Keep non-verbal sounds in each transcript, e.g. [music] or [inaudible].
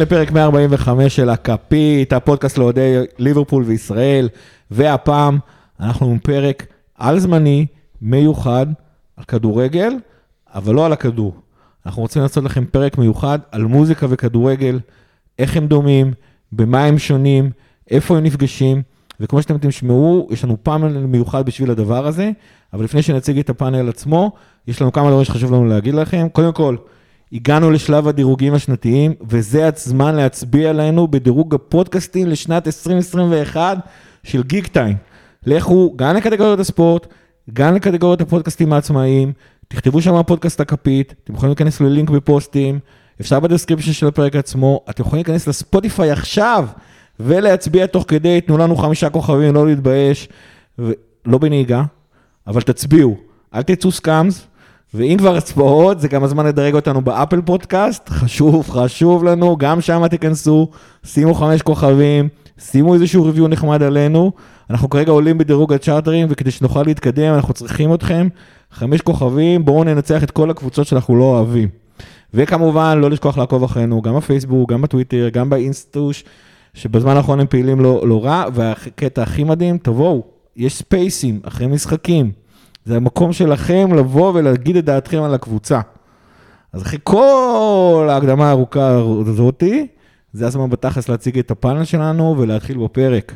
לפרק 145 של הכפית, הפודקאסט לאוהדי ליברפול וישראל, והפעם אנחנו עם פרק על זמני, מיוחד, על כדורגל, אבל לא על הכדור. אנחנו רוצים לעשות לכם פרק מיוחד על מוזיקה וכדורגל, איך הם דומים, במה הם שונים, איפה הם נפגשים, וכמו שאתם תשמעו, יש לנו פאנל מיוחד בשביל הדבר הזה, אבל לפני שנציג את הפאנל עצמו, יש לנו כמה דברים שחשוב לנו להגיד לכם. קודם כל, הגענו לשלב הדירוגים השנתיים, וזה הזמן להצביע עלינו בדירוג הפודקאסטים לשנת 2021 של גיקטיים. לכו גם לקטגוריות הספורט, גם לקטגוריות הפודקאסטים העצמאיים, תכתבו שם פודקאסט הכפית, אתם יכולים להיכנס ללינק בפוסטים, אפשר ב description של הפרק עצמו, אתם יכולים להיכנס לספוטיפיי עכשיו ולהצביע תוך כדי, תנו לנו חמישה כוכבים, לא להתבייש, לא בנהיגה, אבל תצביעו, אל תצאו scums, ואם כבר הצבעות, זה גם הזמן לדרג אותנו ב Apple Podcast, חשוב, חשוב לנו, גם שם תיכנסו, שימו חמש כוכבים, שימו איזשהו review נחמד עלינו. אנחנו כרגע עולים בדירוג הצ'ארטים, וכדי שנוכל להתקדם, אנחנו צריכים אתכם. חמש כוכבים, בואו ננצח את כל הקבוצות שאנחנו לא אוהבים. וכמובן, לא לשכוח לעקוב אחרינו, גם בפייסבוק, גם בטוויטר, גם באינסטוש, שבזמן האחרון הם פעילים לא, לא רע, והקטע הכי מדהים, תבואו, יש ספייסים אחרי משחקים. זה המקום שלכם לבוא ולהגיד את דעתכם על הקבוצה. אז אחרי כל ההקדמה הארוכה הזאתי, זה הזמן בתכלס להציג את הפאנל שלנו ולהתחיל בפרק.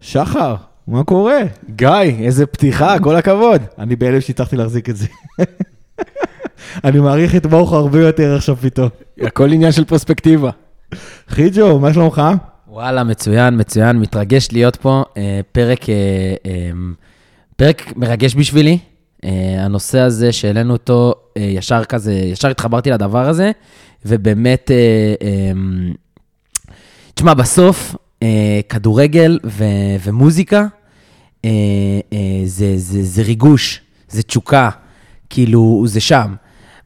שחר, מה קורה? גיא, איזה פתיחה, כל הכבוד. אני בהלם שהצלחתי להחזיק את זה. [laughs] אני מעריך את מורך הרבה יותר עכשיו פתאום. הכל עניין של פרספקטיבה. חיג'ו, מה שלומך? וואלה, מצוין, מצוין, מתרגש להיות פה. אה, פרק, אה, אה, פרק מרגש בשבילי. הנושא הזה שהעלינו אותו, ישר כזה, ישר התחברתי לדבר הזה, ובאמת, תשמע, בסוף, כדורגל ו- ומוזיקה, זה, זה, זה ריגוש, זה תשוקה, כאילו, זה שם.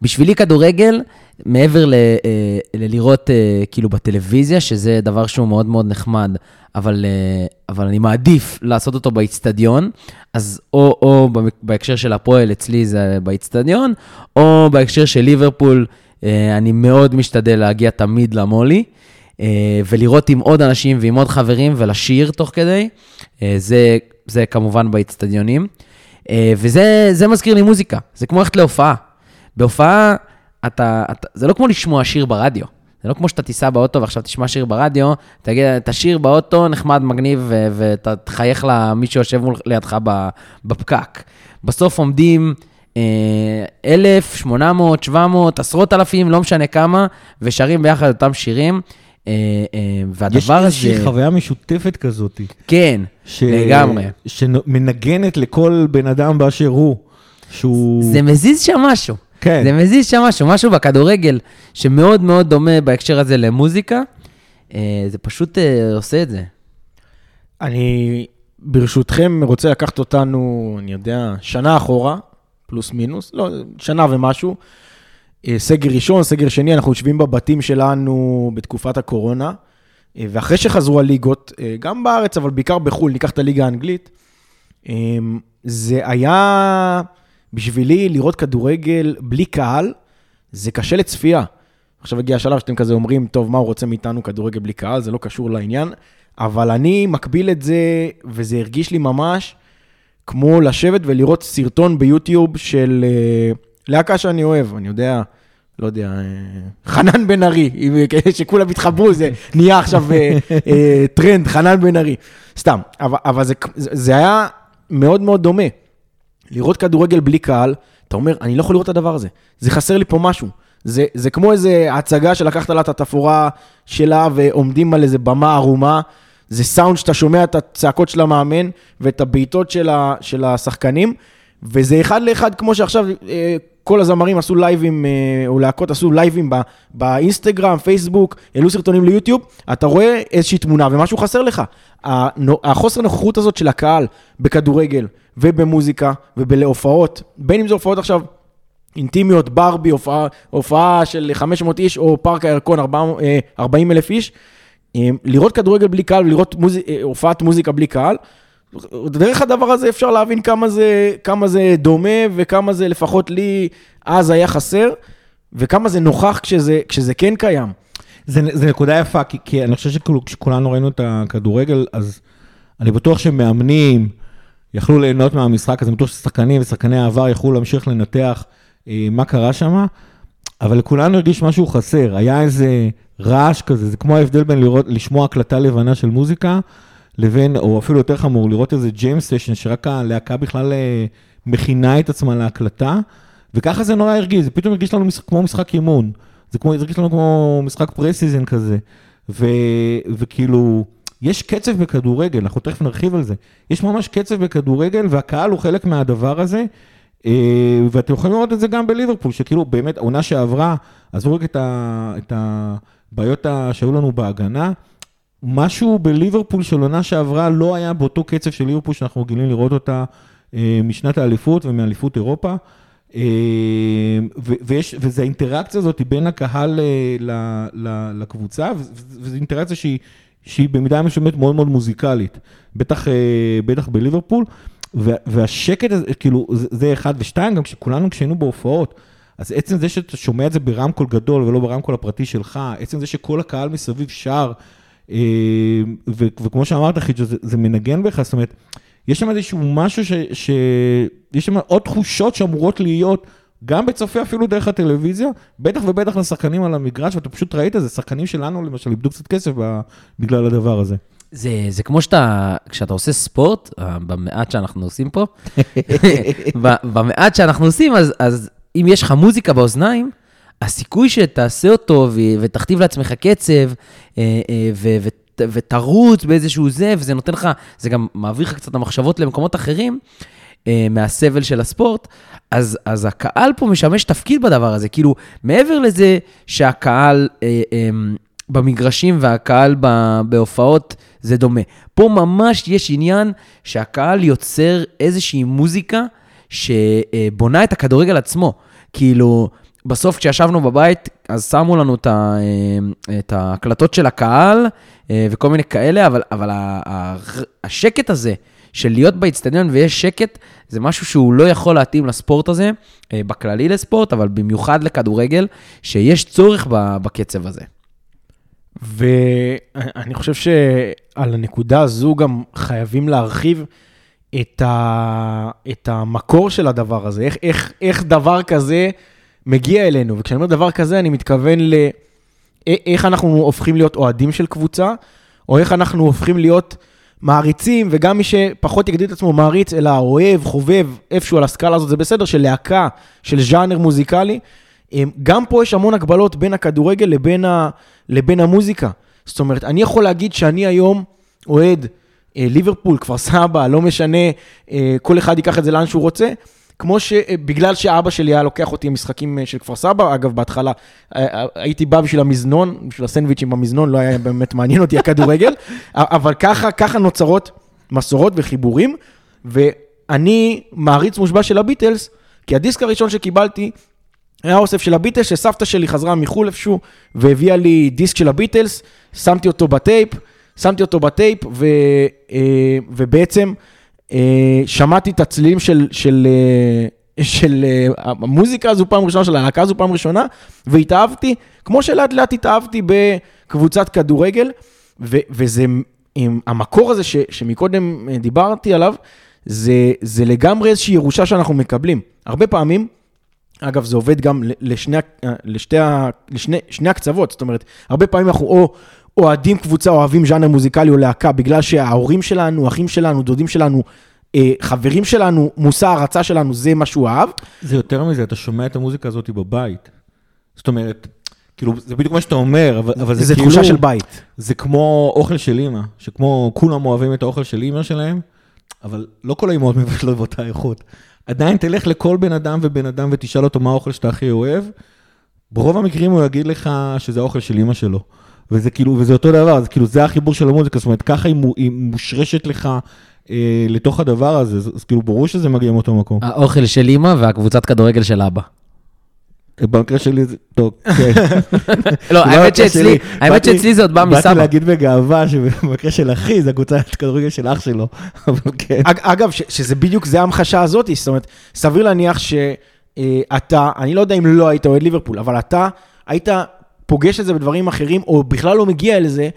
בשבילי כדורגל, מעבר ל, אה, ללראות אה, כאילו בטלוויזיה, שזה דבר שהוא מאוד מאוד נחמד, אבל, אה, אבל אני מעדיף לעשות אותו באיצטדיון, אז או, או בהקשר של הפועל, אצלי זה באיצטדיון, או בהקשר של ליברפול, אני מאוד משתדל להגיע תמיד למולי. ולראות עם עוד אנשים ועם עוד חברים ולשיר תוך כדי, זה, זה כמובן באיצטדיונים. וזה מזכיר לי מוזיקה, זה כמו ללכת להופעה. בהופעה, אתה, אתה, זה לא כמו לשמוע שיר ברדיו. זה לא כמו שאתה תיסע באוטו ועכשיו תשמע שיר ברדיו, תגיד, תשיר באוטו, נחמד, מגניב, ואתה תחייך למי שיושב לידך בפקק. בסוף עומדים אה, אלף, שמונה מאות, שבע מאות, עשרות אלפים, לא משנה כמה, ושרים ביחד אותם שירים. אה, אה, והדבר יש הזה... יש איזושהי חוויה משותפת כזאת. כן, ש... לגמרי. שמנגנת לכל בן אדם באשר הוא, שהוא... זה מזיז שם משהו. כן. זה מזיז שם משהו, משהו בכדורגל שמאוד מאוד דומה בהקשר הזה למוזיקה, אה, זה פשוט אה, עושה את זה. אני ברשותכם רוצה לקחת אותנו, אני יודע, שנה אחורה, פלוס מינוס, לא, שנה ומשהו. אה, סגר ראשון, סגר שני, אנחנו יושבים בבתים שלנו בתקופת הקורונה, ואחרי שחזרו הליגות, גם בארץ, אבל בעיקר בחו"ל, ניקח את הליגה האנגלית, זה היה... בשבילי לראות כדורגל בלי קהל, זה קשה לצפייה. עכשיו הגיע השלב שאתם כזה אומרים, טוב, מה הוא רוצה מאיתנו כדורגל בלי קהל, זה לא קשור לעניין, אבל אני מקביל את זה, וזה הרגיש לי ממש כמו לשבת ולראות סרטון ביוטיוב של uh, להקה שאני אוהב, אני יודע, לא יודע, uh, חנן בן ארי, [laughs] שכולם התחברו, זה נהיה עכשיו uh, טרנד, חנן בן ארי. סתם, אבל, אבל זה, זה היה מאוד מאוד דומה. לראות כדורגל בלי קהל, אתה אומר, אני לא יכול לראות את הדבר הזה. זה חסר לי פה משהו. זה, זה כמו איזה הצגה שלקחת לה את התפאורה שלה ועומדים על איזה במה ערומה. זה סאונד שאתה שומע את הצעקות של המאמן ואת הבעיטות של, של השחקנים, וזה אחד לאחד כמו שעכשיו אה, כל הזמרים עשו לייבים, אה, או להקות עשו לייבים באינסטגרם, פייסבוק, העלו סרטונים ליוטיוב, אתה רואה איזושהי תמונה ומשהו חסר לך. החוסר נוכחות הזאת של הקהל בכדורגל ובמוזיקה ובלהופעות, בין אם זה הופעות עכשיו אינטימיות, ברבי, הופעה, הופעה של 500 איש, או פארק הירקון, 40 אה, אלף איש, אה, לראות כדורגל בלי קהל ולראות מוז... הופעת מוזיקה בלי קהל, דרך הדבר הזה אפשר להבין כמה זה, כמה זה דומה וכמה זה לפחות לי אז היה חסר, וכמה זה נוכח כשזה, כשזה כן קיים. זה, זה נקודה יפה, כי, כי אני חושב שכולנו ראינו את הכדורגל, אז אני בטוח שמאמנים יכלו ליהנות מהמשחק, אז אני בטוח ששחקנים ושחקני העבר יכלו להמשיך לנתח אה, מה קרה שם, אבל לכולנו הרגיש משהו חסר, היה איזה רעש כזה, זה כמו ההבדל בין לראות, לשמוע הקלטה לבנה של מוזיקה, לבין, או אפילו יותר חמור, לראות איזה jam session, שרק הלהקה בכלל אה, מכינה את עצמה להקלטה, וככה זה נורא הרגיש, זה פתאום הרגיש לנו משחק, כמו משחק אימון. זה כמו, הרגיש לנו כמו משחק preseason כזה. ו, וכאילו, יש קצב בכדורגל, אנחנו תכף נרחיב על זה. יש ממש קצב בכדורגל, והקהל הוא חלק מהדבר הזה. אה, ואתם יכולים לראות את זה גם בליברפול, שכאילו באמת, העונה שעברה, עזבו רק את, ה, את הבעיות שהיו לנו בהגנה, משהו בליברפול של עונה שעברה לא היה באותו קצב של ליברפול שאנחנו רגילים לראות אותה אה, משנת האליפות ומאליפות אירופה. אה, ויש, וזו האינטראקציה הזאת בין הקהל אה, לקבוצה, וזו אינטראקציה שהיא, שהיא במידה מסוימת מאוד מאוד מוזיקלית, בטח, בטח בליברפול, והשקט הזה, כאילו, זה אחד, ושתיים, גם כשכולנו, כשהיינו בהופעות, אז עצם זה שאתה שומע את זה ברמקול גדול ולא ברמקול הפרטי שלך, עצם זה שכל הקהל מסביב שר, וכמו שאמרת, חיג'ו, זה, זה מנגן בך, זאת אומרת, יש שם איזשהו משהו ש... ש... יש שם עוד תחושות שאמורות להיות, גם בצופה אפילו דרך הטלוויזיה, בטח ובטח לשחקנים על המגרש, ואתה פשוט ראית את זה, שחקנים שלנו למשל איבדו קצת כסף בגלל הדבר הזה. זה, זה כמו שאתה, כשאתה עושה ספורט, אה, במעט שאנחנו עושים פה, [laughs] [laughs] במעט שאנחנו עושים, אז, אז אם יש לך מוזיקה באוזניים, הסיכוי שתעשה אותו ותכתיב לעצמך קצב, אה, אה, ותרוץ באיזשהו זה, וזה נותן לך, זה גם מעביר לך קצת המחשבות למקומות אחרים. אה, מהסבל של הספורט, אז, אז הקהל פה משמש תפקיד בדבר הזה. כאילו, מעבר לזה שהקהל אה, אה, במגרשים והקהל ב, בהופעות זה דומה. פה ממש יש עניין שהקהל יוצר איזושהי מוזיקה שבונה את הכדורגל עצמו. כאילו, בסוף כשישבנו בבית, אז שמו לנו את, ה, אה, את ההקלטות של הקהל אה, וכל מיני כאלה, אבל, אבל השקט הזה של להיות באצטדיון ויש שקט, זה משהו שהוא לא יכול להתאים לספורט הזה, אה, בכללי לספורט, אבל במיוחד לכדורגל, שיש צורך בקצב הזה. ואני חושב שעל הנקודה הזו גם חייבים להרחיב את, ה... את המקור של הדבר הזה, איך, איך, איך דבר כזה... מגיע אלינו, וכשאני אומר דבר כזה, אני מתכוון ל... איך אנחנו הופכים להיות אוהדים של קבוצה, או איך אנחנו הופכים להיות מעריצים, וגם מי שפחות יגדיר את עצמו מעריץ, אלא אוהב, חובב, איפשהו על הסקאלה הזאת, זה בסדר, של להקה, של ז'אנר מוזיקלי. גם פה יש המון הגבלות בין הכדורגל לבין, ה... לבין המוזיקה. זאת אומרת, אני יכול להגיד שאני היום אוהד אה, ליברפול, כפר סבא, לא משנה, אה, כל אחד ייקח את זה לאן שהוא רוצה. כמו שבגלל שאבא שלי היה לוקח אותי למשחקים אה, של כפר סבא, אגב, בהתחלה אה, אה, הייתי בא בשביל המזנון, בשביל הסנדוויצ'ים במזנון, לא היה באמת מעניין אותי הכדורגל, [laughs] אבל ככה, ככה נוצרות מסורות וחיבורים, ואני מעריץ מושבע של הביטלס, כי הדיסק הראשון שקיבלתי היה אוסף של הביטלס, שסבתא שלי חזרה מחו"ל איפשהו, והביאה לי דיסק של הביטלס, שמתי אותו בטייפ, שמתי אותו בטייפ, ו, ובעצם... אה, שמעתי את הצלילים של, של, אה, של אה, המוזיקה הזו פעם ראשונה, של הלהקה הזו פעם ראשונה, והתאהבתי, כמו שלאט לאט התאהבתי בקבוצת כדורגל, ו, וזה, עם המקור הזה ש, שמקודם דיברתי עליו, זה, זה לגמרי איזושהי ירושה שאנחנו מקבלים. הרבה פעמים, אגב, זה עובד גם לשני, לשתי, לשני, לשני הקצוות, זאת אומרת, הרבה פעמים אנחנו או אוהדים קבוצה, אוהבים ז'אנר מוזיקלי או להקה, בגלל שההורים שלנו, אחים שלנו, דודים שלנו, אה, חברים שלנו, מושא הערצה שלנו, זה מה שהוא אהב. זה יותר מזה, אתה שומע את המוזיקה הזאת בבית. זאת אומרת, כאילו, זה בדיוק מה שאתה אומר, אבל, אבל זה, זה כאילו... זה תחושה של בית. זה כמו אוכל של אימא, שכמו כולם אוהבים את האוכל של אימא שלהם, אבל לא כל האימהות מבשלות באותה איכות. עדיין תלך לכל בן אדם ובן אדם ותשאל אותו מה האוכל שאתה הכי אוהב, ברוב המקרים הוא יגיד לך שזה האוכל של אימא שלו. וזה כאילו, וזה אותו דבר, זה כאילו, זה החיבור של המוזיקה, זאת אומרת, ככה היא, היא מושרשת לך אה, לתוך הדבר הזה, אז, אז כאילו, ברור שזה מגיע מאותו מקום. האוכל של אימא והקבוצת כדורגל של אבא. במקרה שלי זה, טוב, כן. [laughs] לא, האמת שאצלי, האמת שאצלי זה עוד בא מסבא. באתי להגיד בגאווה שבמקרה של אחי זה הקבוצת כדורגל של אח שלו, [laughs] אבל כן. אגב, שזה בדיוק, זה ההמחשה הזאת, זאת אומרת, סביר להניח שאתה, אני לא יודע אם לא היית אוהד ליברפול, אבל אתה היית פוגש את זה בדברים אחרים, או בכלל לא מגיע לזה,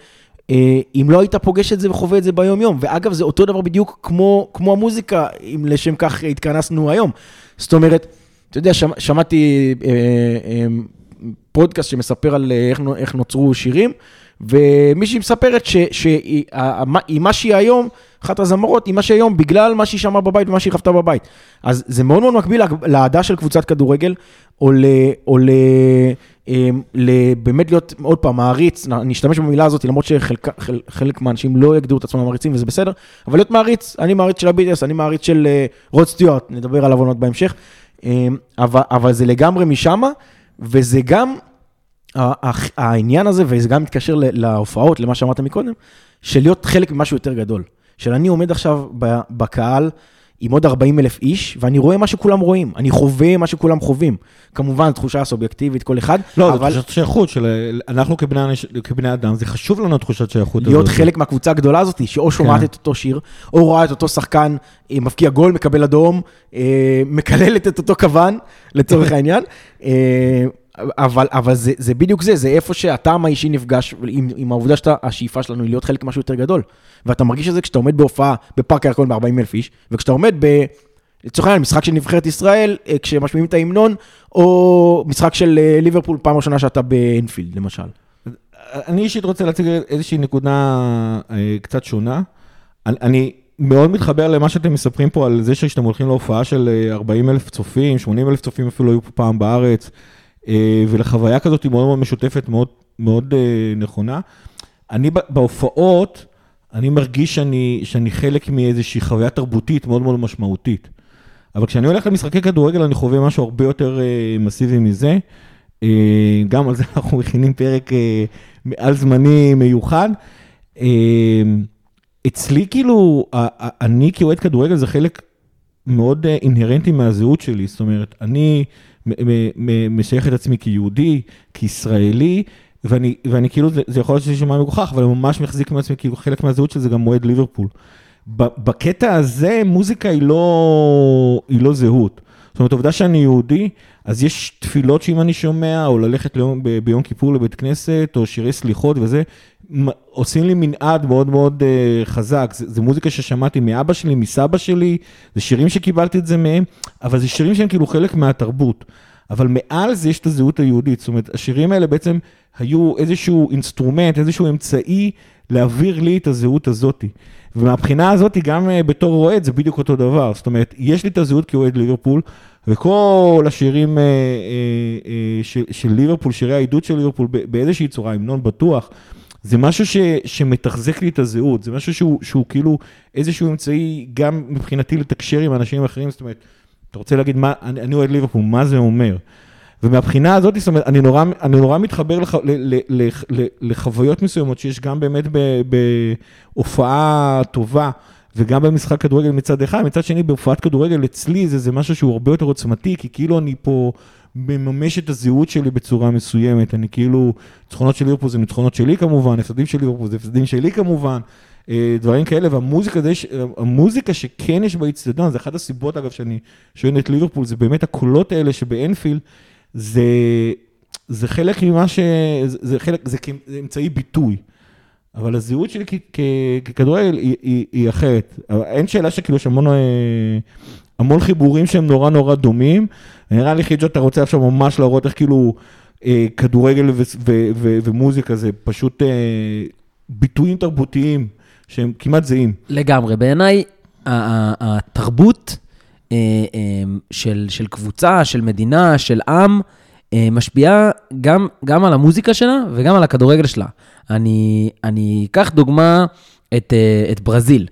אה, אם לא היית פוגש את זה וחווה את זה ביום-יום. ואגב, זה אותו דבר בדיוק כמו, כמו המוזיקה, אם לשם כך התכנסנו היום. זאת אומרת, אתה יודע, שמע, שמעתי אה, אה, פודקאסט שמספר על אה, איך, איך נוצרו שירים, ומישהי מספרת שהיא מה שהיא היום, אחת הזמרות, היא מה שהיא היום בגלל מה שהיא שמעה בבית ומה שהיא חוותה בבית. אז זה מאוד מאוד מקביל לאהדה של קבוצת כדורגל, או ל... או ל... אמ, באמת להיות, עוד פעם, מעריץ, אני אשתמש במילה הזאת, למרות שחלק חל, חלק מהאנשים לא יגדירו את עצמם מעריצים, וזה בסדר, אבל להיות מעריץ, אני מעריץ של ה-BDS, אני מעריץ של אה, רוד סטיוארט, נדבר עליו עוד בהמשך, אמ, אבל, אבל זה לגמרי משמה, וזה גם העניין הזה, וזה גם מתקשר להופעות, למה שאמרת מקודם, של להיות חלק ממשהו יותר גדול. של אני עומד עכשיו בקהל עם עוד 40 אלף איש, ואני רואה מה שכולם רואים, אני חווה מה שכולם חווים. כמובן, תחושה סובייקטיבית, כל אחד, לא, זו אבל תחושת שייכות של... אנחנו כבני, אנש- כבני אדם, זה חשוב לנו תחושת שייכות להיות הזאת. חלק מהקבוצה הגדולה הזאת, שאו שומעת כן. את אותו שיר, או רואה את אותו שחקן אה, מבקיע גול, מקבל אדום, אה, מקללת את אותו כוון, לצורך [laughs] העניין. אבל, אבל זה, זה בדיוק זה, זה איפה שהטעם האישי נפגש עם, עם העובדה שהשאיפה שלנו היא להיות חלק ממשהו יותר גדול. ואתה מרגיש את זה כשאתה עומד בהופעה בפארק הירקון ב-40 אלף איש, וכשאתה עומד ב... לצורך העניין, משחק של נבחרת ישראל, אה, כשמשמיעים את ההמנון, או משחק של אה, ליברפול, פעם ראשונה שאתה באנפילד, למשל. אני אישית רוצה להציג איזושהי נקודה אה, קצת שונה. אני, מאוד מתחבר למה שאתם מספרים פה על זה שאתם הולכים להופעה של אה, 40 אלף צופים, 80 אלף צופים אפילו היו פה פעם בארץ, ולחוויה כזאת היא מאוד מאוד משותפת, מאוד, מאוד אה, נכונה. אני בהופעות, אני מרגיש שאני, שאני חלק מאיזושהי חוויה תרבותית מאוד מאוד משמעותית. אבל כשאני הולך למשחקי כדורגל, אני חווה משהו הרבה יותר אה, מסיבי מזה. אה, גם על זה [laughs] אנחנו מכינים פרק אה, מעל זמני מיוחד. אה, אצלי כאילו, אני כאוהד כדורגל זה חלק מאוד אה, אינהרנטי מהזהות שלי, זאת אומרת, אני משייך את עצמי כיהודי, כישראלי, ואני, ואני כאילו, זה, זה יכול להיות שזה יישמע מגוחך, אבל אני ממש מחזיק מעצמי, כאילו חלק מהזהות שלי זה גם אוהד ליברפול. בקטע הזה, מוזיקה היא לא, היא לא זהות. זאת אומרת, העובדה שאני יהודי, אז יש תפילות שאם אני שומע, או ללכת ליום, ב- ביום כיפור לבית כנסת, או שירי סליחות וזה, עושים לי מנעד מאוד מאוד uh, חזק. זה, זה מוזיקה ששמעתי מאבא שלי, מסבא שלי, זה שירים שקיבלתי את זה מהם, אבל זה שירים שהם כאילו חלק מהתרבות. אבל מעל זה יש את הזהות היהודית, זאת אומרת, השירים האלה בעצם היו איזשהו אינסטרומנט, איזשהו אמצעי להעביר לי את הזהות הזאתי. ומהבחינה הזאת, גם uh, בתור אוהד, זה בדיוק אותו דבר. זאת אומרת, יש לי את הזהות כאוהד ליברפול, וכל השירים uh, uh, uh, של, של ליברפול, שירי העידוד של ליברפול, באיזושהי צורה, המנון בטוח, זה משהו ש, שמתחזק לי את הזהות, זה משהו שהוא, שהוא כאילו איזשהו אמצעי גם מבחינתי לתקשר עם אנשים אחרים, זאת אומרת, אתה רוצה להגיד, מה, אני, אני אוהד ליברפול, מה זה אומר? ומהבחינה הזאת, זאת אומרת, אני נורא, אני נורא מתחבר לח, ל, ל, ל, ל, לחוויות מסוימות שיש גם באמת בהופעה טובה, וגם במשחק כדורגל מצד אחד, מצד שני בהופעת כדורגל אצלי זה, זה משהו שהוא הרבה יותר עוצמתי, כי כאילו אני פה מממש את הזהות שלי בצורה מסוימת, אני כאילו, ניצחונות של ליברפול זה ניצחונות שלי כמובן, הפסדים של ליברפול זה הפסדים שלי כמובן, אה, דברים כאלה, והמוזיקה זה, המוזיקה שכן יש באיצטדיון, זה אחת הסיבות אגב שאני שואל את ליברפול, זה באמת הקולות האלה שבאנפילד, זה, זה חלק ממה ש... זה, חלק, זה כאמצעי ביטוי. אבל הזהות שלי ככדורגל היא, היא, היא אחרת. אין שאלה שכאילו יש המון, אה, המון חיבורים שהם נורא נורא דומים. נראה לי חיג'ו, אתה רוצה עכשיו ממש להראות איך כאילו אה, כדורגל ו- ו- ו- ומוזיקה זה פשוט אה, ביטויים תרבותיים שהם כמעט זהים. לגמרי. בעיניי, התרבות אה, אה, של, של קבוצה, של מדינה, של עם, אה, משפיעה גם, גם על המוזיקה שלה וגם על הכדורגל שלה. אני, אני אקח דוגמה את, אה, את ברזיל.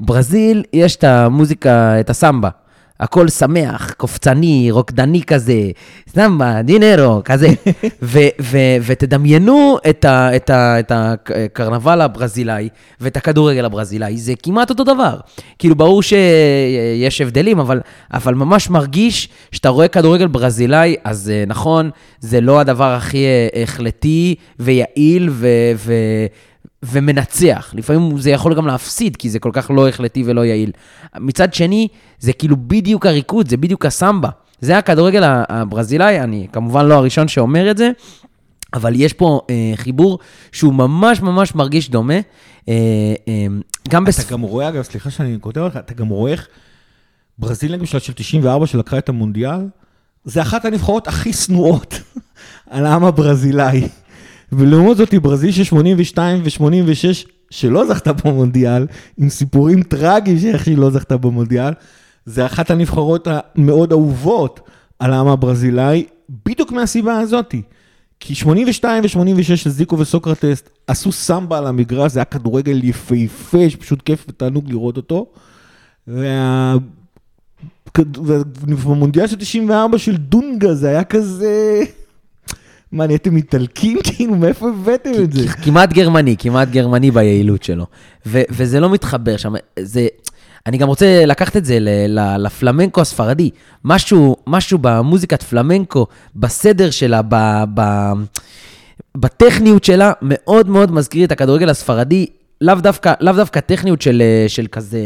ברזיל, יש את המוזיקה, את הסמבה. הכל שמח, קופצני, רוקדני כזה, סמבה, דינרו, כזה. [laughs] ו- ו- ותדמיינו את, ה- את, ה- את הקרנבל הברזילאי ואת הכדורגל הברזילאי, זה כמעט אותו דבר. כאילו, ברור שיש הבדלים, אבל, אבל ממש מרגיש שאתה רואה כדורגל ברזילאי, אז אה, נכון, זה לא הדבר הכי אה, החלטי ויעיל ו... ו- ומנצח. לפעמים זה יכול גם להפסיד, כי זה כל כך לא החלטי ולא יעיל. מצד שני, זה כאילו בדיוק הריקוד, זה בדיוק הסמבה. זה הכדורגל הברזילאי, אני כמובן לא הראשון שאומר את זה, אבל יש פה אה, חיבור שהוא ממש ממש מרגיש דומה. אה, אה, גם אתה בספ... גם רואה, אגב, סליחה שאני כותב לך, אתה גם רואה איך ברזיל למשל של 94 שלקחה את המונדיאל, זה אחת הנבחרות הכי שנואות [laughs] על העם הברזילאי. ולעומת זאת, היא ברזיל של 82 ו-86, שלא זכתה במונדיאל, עם סיפורים טרגיים שאיך שהיא לא זכתה במונדיאל, זה אחת הנבחרות המאוד אהובות על העם הברזילאי, בדיוק מהסיבה הזאתי. כי 82 ו-86 של זיקו וסוקרטס עשו סמבה על המגרש, זה היה כדורגל יפהפה, שפשוט כיף ותענוג לראות אותו. וה... של 94 של דונגה זה היה כזה... מה, נהייתם איטלקים? [laughs] כאילו, מאיפה הבאתם את זה? כמעט גרמני, כמעט גרמני ביעילות שלו. ו- וזה לא מתחבר שם, זה... אני גם רוצה לקחת את זה לפלמנקו הספרדי. משהו, משהו במוזיקת פלמנקו, בסדר שלה, ב- ב- בטכניות שלה, מאוד מאוד מזכיר את הכדורגל הספרדי, לאו דווקא, לאו דווקא טכניות של, של כזה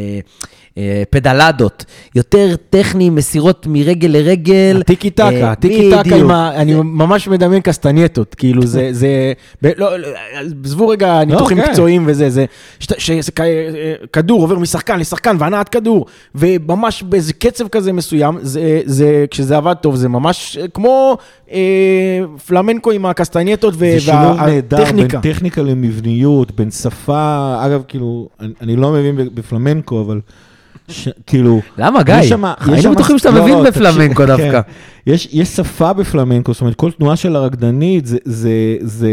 אה, פדלדות, יותר טכני, מסירות מרגל לרגל. הטיקי טקה, אה, הטיקי טקה בדיוק. עם ה... אני ממש מדמיין קסטנייטות, כאילו זה, זה, ב- לא, לא, עזבו רגע ניתוחים כן. מקצועיים וזה, זה, שת- שזה כ- כדור עובר משחקן לשחקן והנעת כדור, וממש באיזה קצב כזה מסוים, זה, זה, כשזה עבד טוב, זה ממש כמו אה, פלמנקו עם הקסטנייטות זה שילוב נהדר בין והטכניקה. טכניקה למבניות, בין שפה, אגב, כאילו, אני, אני לא מבין בפלמנקו, אבל ש, כאילו... למה, גיא? שמה- היינו בטוחים שאתה לא, מבין לא, בפלמנקו תקשיב, דווקא. כן. יש, יש שפה בפלמנקו, זאת אומרת, כל תנועה של הרקדנית, זה, זה, זה,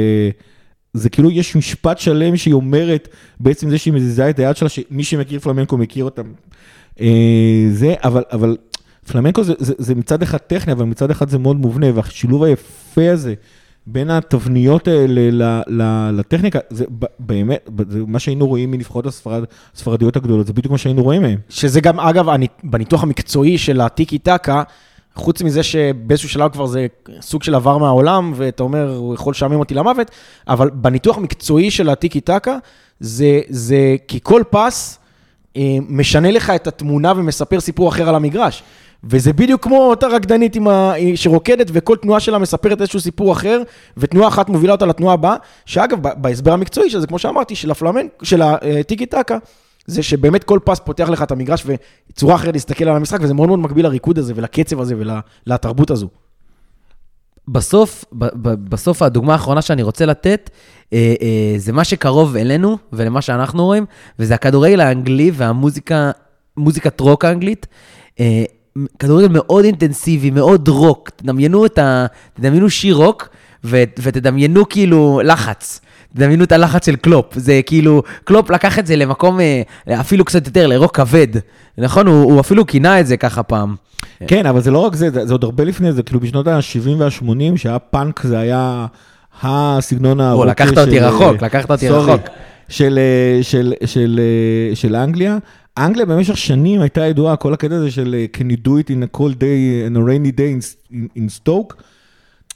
זה כאילו יש משפט שלם שהיא אומרת, בעצם זה שהיא מזיזה את היד שלה, שמי שמכיר פלמנקו מכיר אותם. אה, זה, אבל, אבל פלמנקו זה, זה, זה מצד אחד טכני, אבל מצד אחד זה מאוד מובנה, והשילוב היפה הזה בין התבניות האלה ל, ל, לטכניקה, זה באמת, זה מה שהיינו רואים מנבחרות הספרד, הספרדיות הגדולות, זה בדיוק מה שהיינו רואים מהם. שזה גם, אגב, אני, בניתוח המקצועי של הטיקי טקה, חוץ מזה שבאיזשהו שלב כבר זה סוג של עבר מהעולם, ואתה אומר, הוא יכול לשעמם אותי למוות, אבל בניתוח המקצועי של הטיקי טקה, זה, זה כי כל פס אה, משנה לך את התמונה ומספר סיפור אחר על המגרש. וזה בדיוק כמו אותה רקדנית ה... שרוקדת, וכל תנועה שלה מספרת איזשהו סיפור אחר, ותנועה אחת מובילה אותה לתנועה הבאה, שאגב, בהסבר המקצועי של זה, כמו שאמרתי, של הפלמנק, של הטיקי טקה, זה שבאמת כל פס פותח לך את המגרש וצורה אחרת להסתכל על המשחק, וזה מאוד מאוד מקביל לריקוד הזה ולקצב הזה ולתרבות הזו. בסוף, ב- בסוף הדוגמה האחרונה שאני רוצה לתת, אה, אה, זה מה שקרוב אלינו ולמה שאנחנו רואים, וזה הכדורגל האנגלי והמוזיקה, מוזיקת רוק האנגלית. אה, כדורגל מאוד אינטנסיבי, מאוד רוק. תדמיינו את ה... תדמיינו שיר רוק, ו, ותדמיינו כאילו לחץ. תדמיינו את הלחץ של קלופ. זה כאילו, קלופ לקח את זה למקום אה, אפילו קצת יותר, לרוק כבד. נכון? הוא, הוא אפילו כינה את זה ככה פעם. כן, אבל זה לא רק זה, זה זה עוד הרבה לפני זה, כאילו בשנות ה-70 וה-80, שהיה פאנק, זה היה הסגנון הרוקי לקחת אותי רחוק, לקחת אותי רחוק. של, אה, של, של, אה, של אנגליה. אנגליה במשך שנים הייתה ידועה, כל הקטע הזה של אה, Can you do it in a cold day, in a rainy day in, in, in Stoke,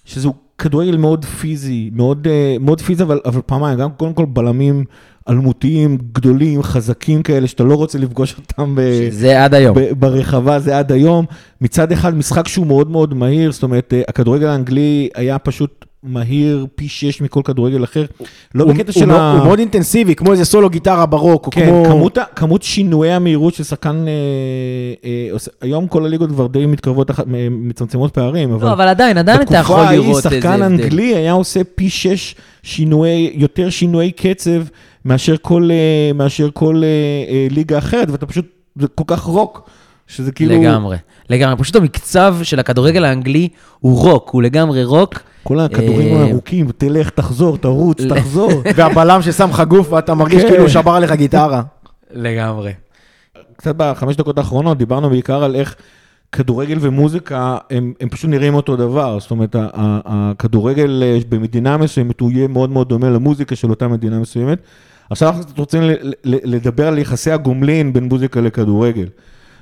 שזהו כדורגל מאוד פיזי, מאוד, אה, מאוד פיזי, אבל, אבל פעמיים, גם קודם כל בלמים אלמותיים, גדולים, חזקים כאלה, שאתה לא רוצה לפגוש אותם. ב- זה עד היום. ב- ברחבה זה עד היום. מצד אחד, משחק שהוא מאוד מאוד מהיר, זאת אומרת, אה, הכדורגל האנגלי היה פשוט מהיר פי שש מכל כדורגל אחר. לא הוא- בקטע הוא של ה... הוא מאוד אינטנסיבי, כמו איזה סולו גיטרה ברוק, או כן, כמו... כמות, ה- כמות שינויי המהירות של שחקן, אה, אה, היום כל הליגות כבר די מתקרבות, מ- מצמצמות פערים, אבל... לא, אבל עדיין, עדיין אתה יכול בתקופה ההיא לראות איזה שחקן הבדל. אנגלי היה עושה פי שש שינויי, יותר שינויי קצב מאשר כל, אה, מאשר כל אה, אה, ליגה אחרת, ואתה פשוט, זה כל כך רוק, שזה כאילו... לגמרי, לגמרי. פשוט המקצב של הכדורגל האנגלי הוא רוק, הוא לגמרי רוק. כל הכדורים אה, הארוכים, תלך, תחזור, תרוץ, תחזור. [laughs] והבלם ששם לך גוף ואתה מרגיש כן. כאילו שבר עליך גיטרה. לגמרי. קצת בחמש דקות האחרונות דיברנו בעיקר על איך כדורגל ומוזיקה הם, הם פשוט נראים אותו דבר, זאת אומרת, ה- ה- הכדורגל אה, במדינה מסוימת הוא יהיה מאוד מאוד דומה למוזיקה של אותה מדינה מסוימת. עכשיו אנחנו קצת רוצים לדבר על יחסי הגומלין בין מוזיקה לכדורגל.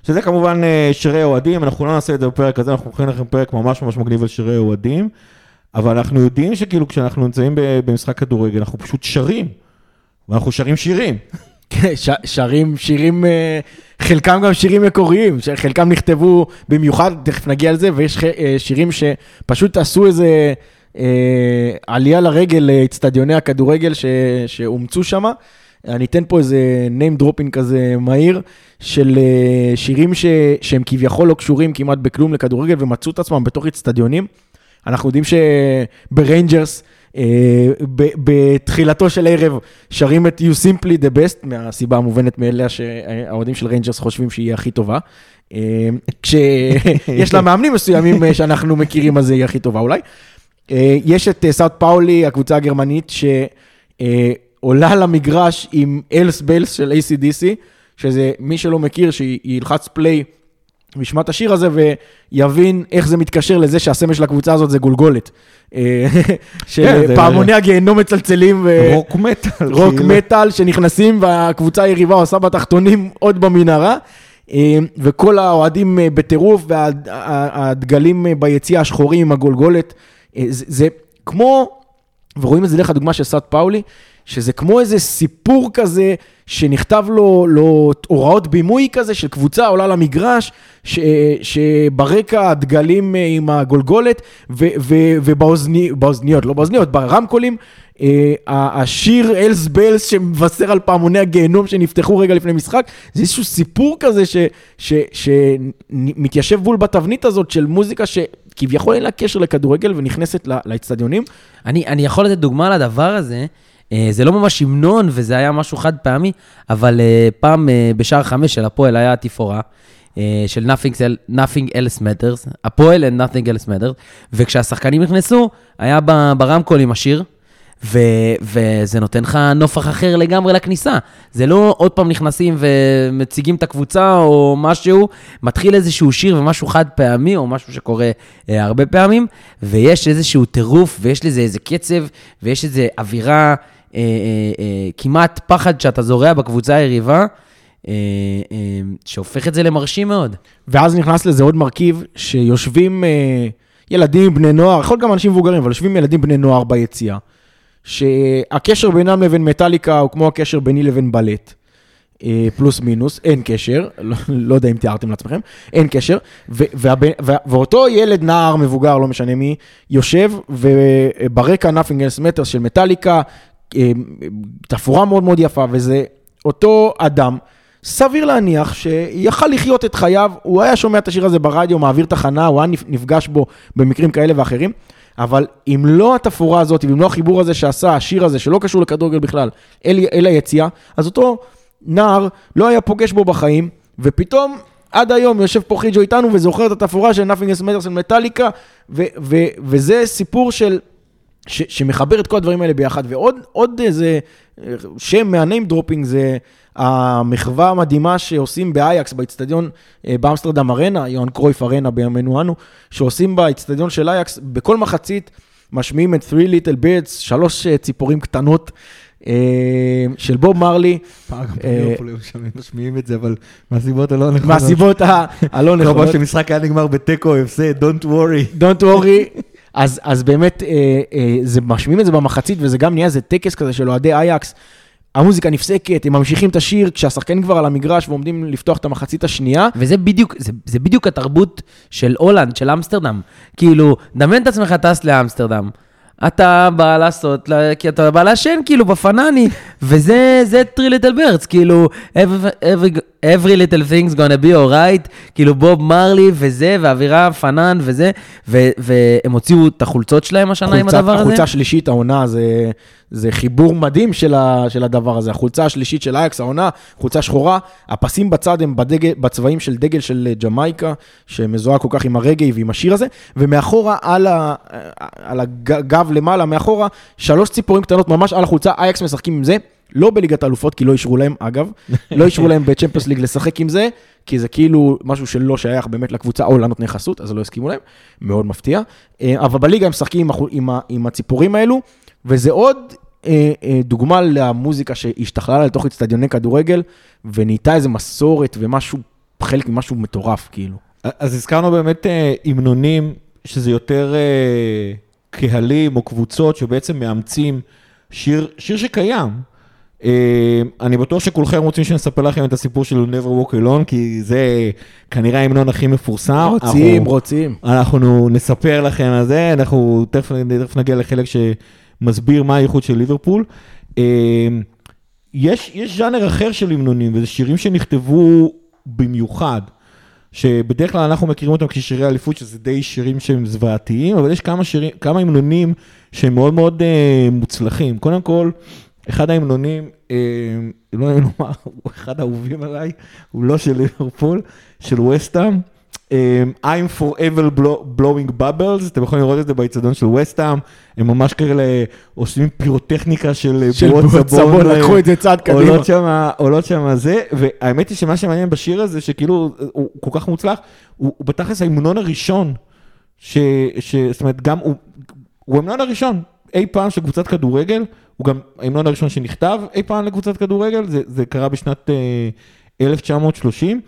שזה כמובן אה, שירי אוהדים, אנחנו לא נעשה את זה בפרק הזה, אנחנו הולכים לכם פרק ממש ממש מגניב על שירי אוהדים, אבל אנחנו יודעים שכאילו כשאנחנו נמצאים במשחק כדורגל, אנחנו פשוט שרים, ואנחנו שרים שירים. [laughs] כן, שרים שירים, אה, חלקם גם שירים מקוריים, חלקם נכתבו במיוחד, תכף נגיע לזה, ויש אה, שירים שפשוט עשו איזה אה, עלייה לרגל לאצטדיוני הכדורגל ש- שאומצו שם. אני אתן פה איזה name dropping כזה מהיר של אה, שירים ש- שהם כביכול לא קשורים כמעט בכלום לכדורגל ומצאו את עצמם בתוך אצטדיונים. אנחנו יודעים שבריינג'רס, אה, בתחילתו של ערב, שרים את You Simply the Best, מהסיבה המובנת מאליה שהאוהדים של ריינג'רס חושבים שהיא הכי טובה. אה, כשיש [laughs] לה מאמנים מסוימים אה, שאנחנו מכירים, אז היא הכי טובה אולי. יש את סנט פאולי, הקבוצה הגרמנית, שעולה למגרש עם Hells Bells של ACDC, שזה, מי שלא מכיר, שילחץ play וישמע את השיר הזה ויבין איך זה מתקשר לזה שהסמל של הקבוצה הזאת זה גולגולת. אה, [laughs] כן, שפעמוני הגיהנום מצלצלים. ו- רוק מטאל. רוק כאילו. מטאל שנכנסים והקבוצה היריבה עושה בתחתונים עוד במנהרה. אה, וכל האוהדים אה, בטירוף והדגלים ביציאה השחורים עם הגולגולת. זה, זה כמו, ורואים את זה דרך הדוגמה של סאט פאולי, שזה כמו איזה סיפור כזה שנכתב לו, לו הוראות בימוי כזה של קבוצה עולה למגרש, ש, שברקע הדגלים אה, עם הגולגולת, ובאוזניות, לא באוזניות, ברמקולים, אה, השיר אלס בלס שמבשר על פעמוני הגיהנום שנפתחו רגע לפני משחק, זה איזשהו סיפור כזה ש, ש, שמתיישב בול בתבנית הזאת של מוזיקה שכביכול אין לה קשר לכדורגל ונכנסת לאצטדיונים. אני, אני יכול לתת דוגמה לדבר הזה. אה, זה לא ממש המנון וזה היה משהו חד פעמי, אבל אה, פעם אה, בשער חמש של הפועל היה תפאורה. של nothing, nothing else matters, הפועל and nothing else matters, וכשהשחקנים נכנסו, היה ב- ברמקולים השיר, ו- וזה נותן לך נופח אחר לגמרי לכניסה. זה לא עוד פעם נכנסים ומציגים את הקבוצה או משהו, מתחיל איזשהו שיר ומשהו חד פעמי, או משהו שקורה אה, הרבה פעמים, ויש איזשהו טירוף, ויש לזה איזה קצב, ויש איזו אווירה, כמעט פחד שאתה זורע בקבוצה היריבה, אה, אה, שהופך את זה למרשים מאוד. ואז נכנס לזה עוד מרכיב, שיושבים אה, ילדים, בני נוער, יכול להיות גם אנשים מבוגרים, אבל יושבים ילדים בני נוער ביציאה, שהקשר בינם לבין מטאליקה הוא כמו הקשר ביני לבין בלט. אה, פלוס מינוס, אין קשר, [laughs] לא, לא יודע אם תיארתם לעצמכם, אין קשר, ו, והבן, וה, ואותו ילד, נער, מבוגר, לא משנה מי, יושב, וברקע Nothing Else Matters של מטאליקה, אה, תפאורה מאוד מאוד יפה, וזה אותו אדם, סביר להניח שיכל לחיות את חייו, הוא היה שומע את השיר הזה ברדיו, מעביר תחנה, הוא היה נפגש בו במקרים כאלה ואחרים, אבל אם לא התפאורה הזאת, ואם לא החיבור הזה שעשה השיר הזה, שלא קשור לכדורגל בכלל, אל, אל היציאה, אז אותו נער לא היה פוגש בו בחיים, ופתאום עד היום יושב פה חיג'ו איתנו וזוכר את התפאורה של Matters של מטאליקה, וזה סיפור של... ש, שמחבר את כל הדברים האלה ביחד, ועוד עוד איזה שם מה name dropping זה המחווה המדהימה שעושים באייקס, באיצטדיון אה, באמסטרדם ארנה, יוהן קרויף ארנה בימינו אנו, שעושים באיצטדיון של אייקס, בכל מחצית משמיעים את Three Little Birds, שלוש אה, ציפורים קטנות אה, של בוב מרלי, פעם משמיעים את זה, אבל מהסיבות הלא נכונות. מהסיבות הלא כל נכונות. פעם שמשחק היה נגמר בתיקו, הפסד, Don't worry. Don't worry. אז, אז באמת, אה, אה, זה, משמיעים את זה במחצית, וזה גם נהיה איזה טקס כזה של אוהדי אייקס. המוזיקה נפסקת, הם ממשיכים את השיר, כשהשחקנים כבר על המגרש ועומדים לפתוח את המחצית השנייה. וזה בדיוק, זה, זה בדיוק התרבות של הולנד, של אמסטרדם. כאילו, דמיין את עצמך טס לאמסטרדם. אתה בא לעשות, כי אתה בא לעשן כאילו בפנני, וזה זה three little birds, כאילו, every, every, every little thing's gonna be alright, כאילו בוב מרלי וזה, ואווירה פנן וזה, ו, והם הוציאו את החולצות שלהם השנה עם הדבר הזה. החולצה השלישית, העונה, זה, זה חיבור מדהים של, ה, של הדבר הזה. החולצה השלישית של אייקס, העונה, חולצה שחורה, הפסים בצד הם בדגל, בצבעים של דגל של אה, ג'מייקה, שמזוהה כל כך עם הרגעי ועם השיר הזה, ומאחורה, על, ה, על הגב למעלה, מאחורה, שלוש ציפורים קטנות ממש על החולצה, אייקס משחקים עם זה. לא בליגת האלופות, כי לא אישרו להם, אגב, [laughs] לא אישרו להם בצ'מפיונס ליג לשחק עם זה, כי זה כאילו משהו שלא שייך באמת לקבוצה או לנותני חסות, אז לא הסכימו להם, מאוד מפתיע. אה, אבל בליגה הם משחקים עם, עם, עם הציפורים האלו, וזה עוד אה, אה, דוגמה למוזיקה שהשתכללה לתוך אצטדיוני כדורגל, ונהייתה איזה מסורת ומשהו, חלק ממשהו מטורף, כאילו. אז הזכרנו באמת המנונים, שזה יותר קהלים או קבוצות שבעצם מאמצים שיר, שיר שקיים. אה, אני בטוח שכולכם רוצים שנספר לכם את הסיפור של never walk alone, כי זה כנראה ההמנון הכי מפורסם. רוצים, אנחנו- רוצים. אנחנו נספר לכם על זה, אנחנו תכף, תכף נגיע לחלק שמסביר מה הייחוד של ליברפול. אה, יש, יש ז'אנר אחר של המנונים, וזה שירים שנכתבו במיוחד, שבדרך כלל אנחנו מכירים אותם כשירי אליפות, שזה די שירים שהם זוועתיים, אבל יש כמה, שירים, כמה המנונים שהם מאוד מאוד אה, מוצלחים. קודם כל, אחד ההמנונים, אה, לא אם לומר, הוא אחד האהובים עליי, הוא לא של ליברפול, של וסטאם. אה, I'm forever blow, blowing bubbles, אתם יכולים לראות את זה באיצטדיון של וסטאם, הם ממש כאלה עושים פירוטכניקה של של בועות סבון, אה, לקחו את זה צעד קדימה. עולות שם, זה, והאמת היא שמה שמעניין בשיר הזה, שכאילו הוא כל כך מוצלח, הוא, בתכלס ההמנון הראשון, זאת אומרת, גם הוא, הוא ההמנון הראשון אי פעם של קבוצת כדורגל, הוא גם ההמנון הראשון שנכתב אי פעם לקבוצת כדורגל, זה, זה קרה בשנת אה, 1930.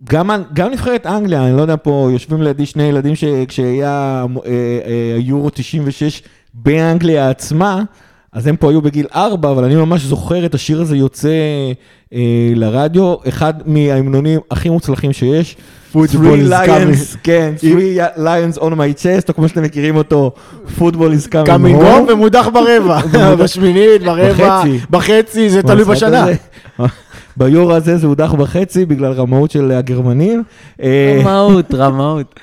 אה, גם, גם נבחרת אנגליה, אני לא יודע, פה יושבים לידי שני ילדים שכשהיה אה, אה, היורו 96 באנגליה עצמה, אז הם פה היו בגיל ארבע, אבל אני ממש זוכר את השיר הזה יוצא אה, לרדיו, אחד מההמנונים הכי מוצלחים שיש. Three is lions, כן, three lions on my chest, או כמו שאתם מכירים אותו, football is coming קאמינג home. ומודח ברבע. [laughs] בשמינית, ברבע, בחצי. זה תלוי בשנה. ביורו הזה זה הודח בחצי בגלל רמאות של הגרמנים. אה, רמאות, רמאות.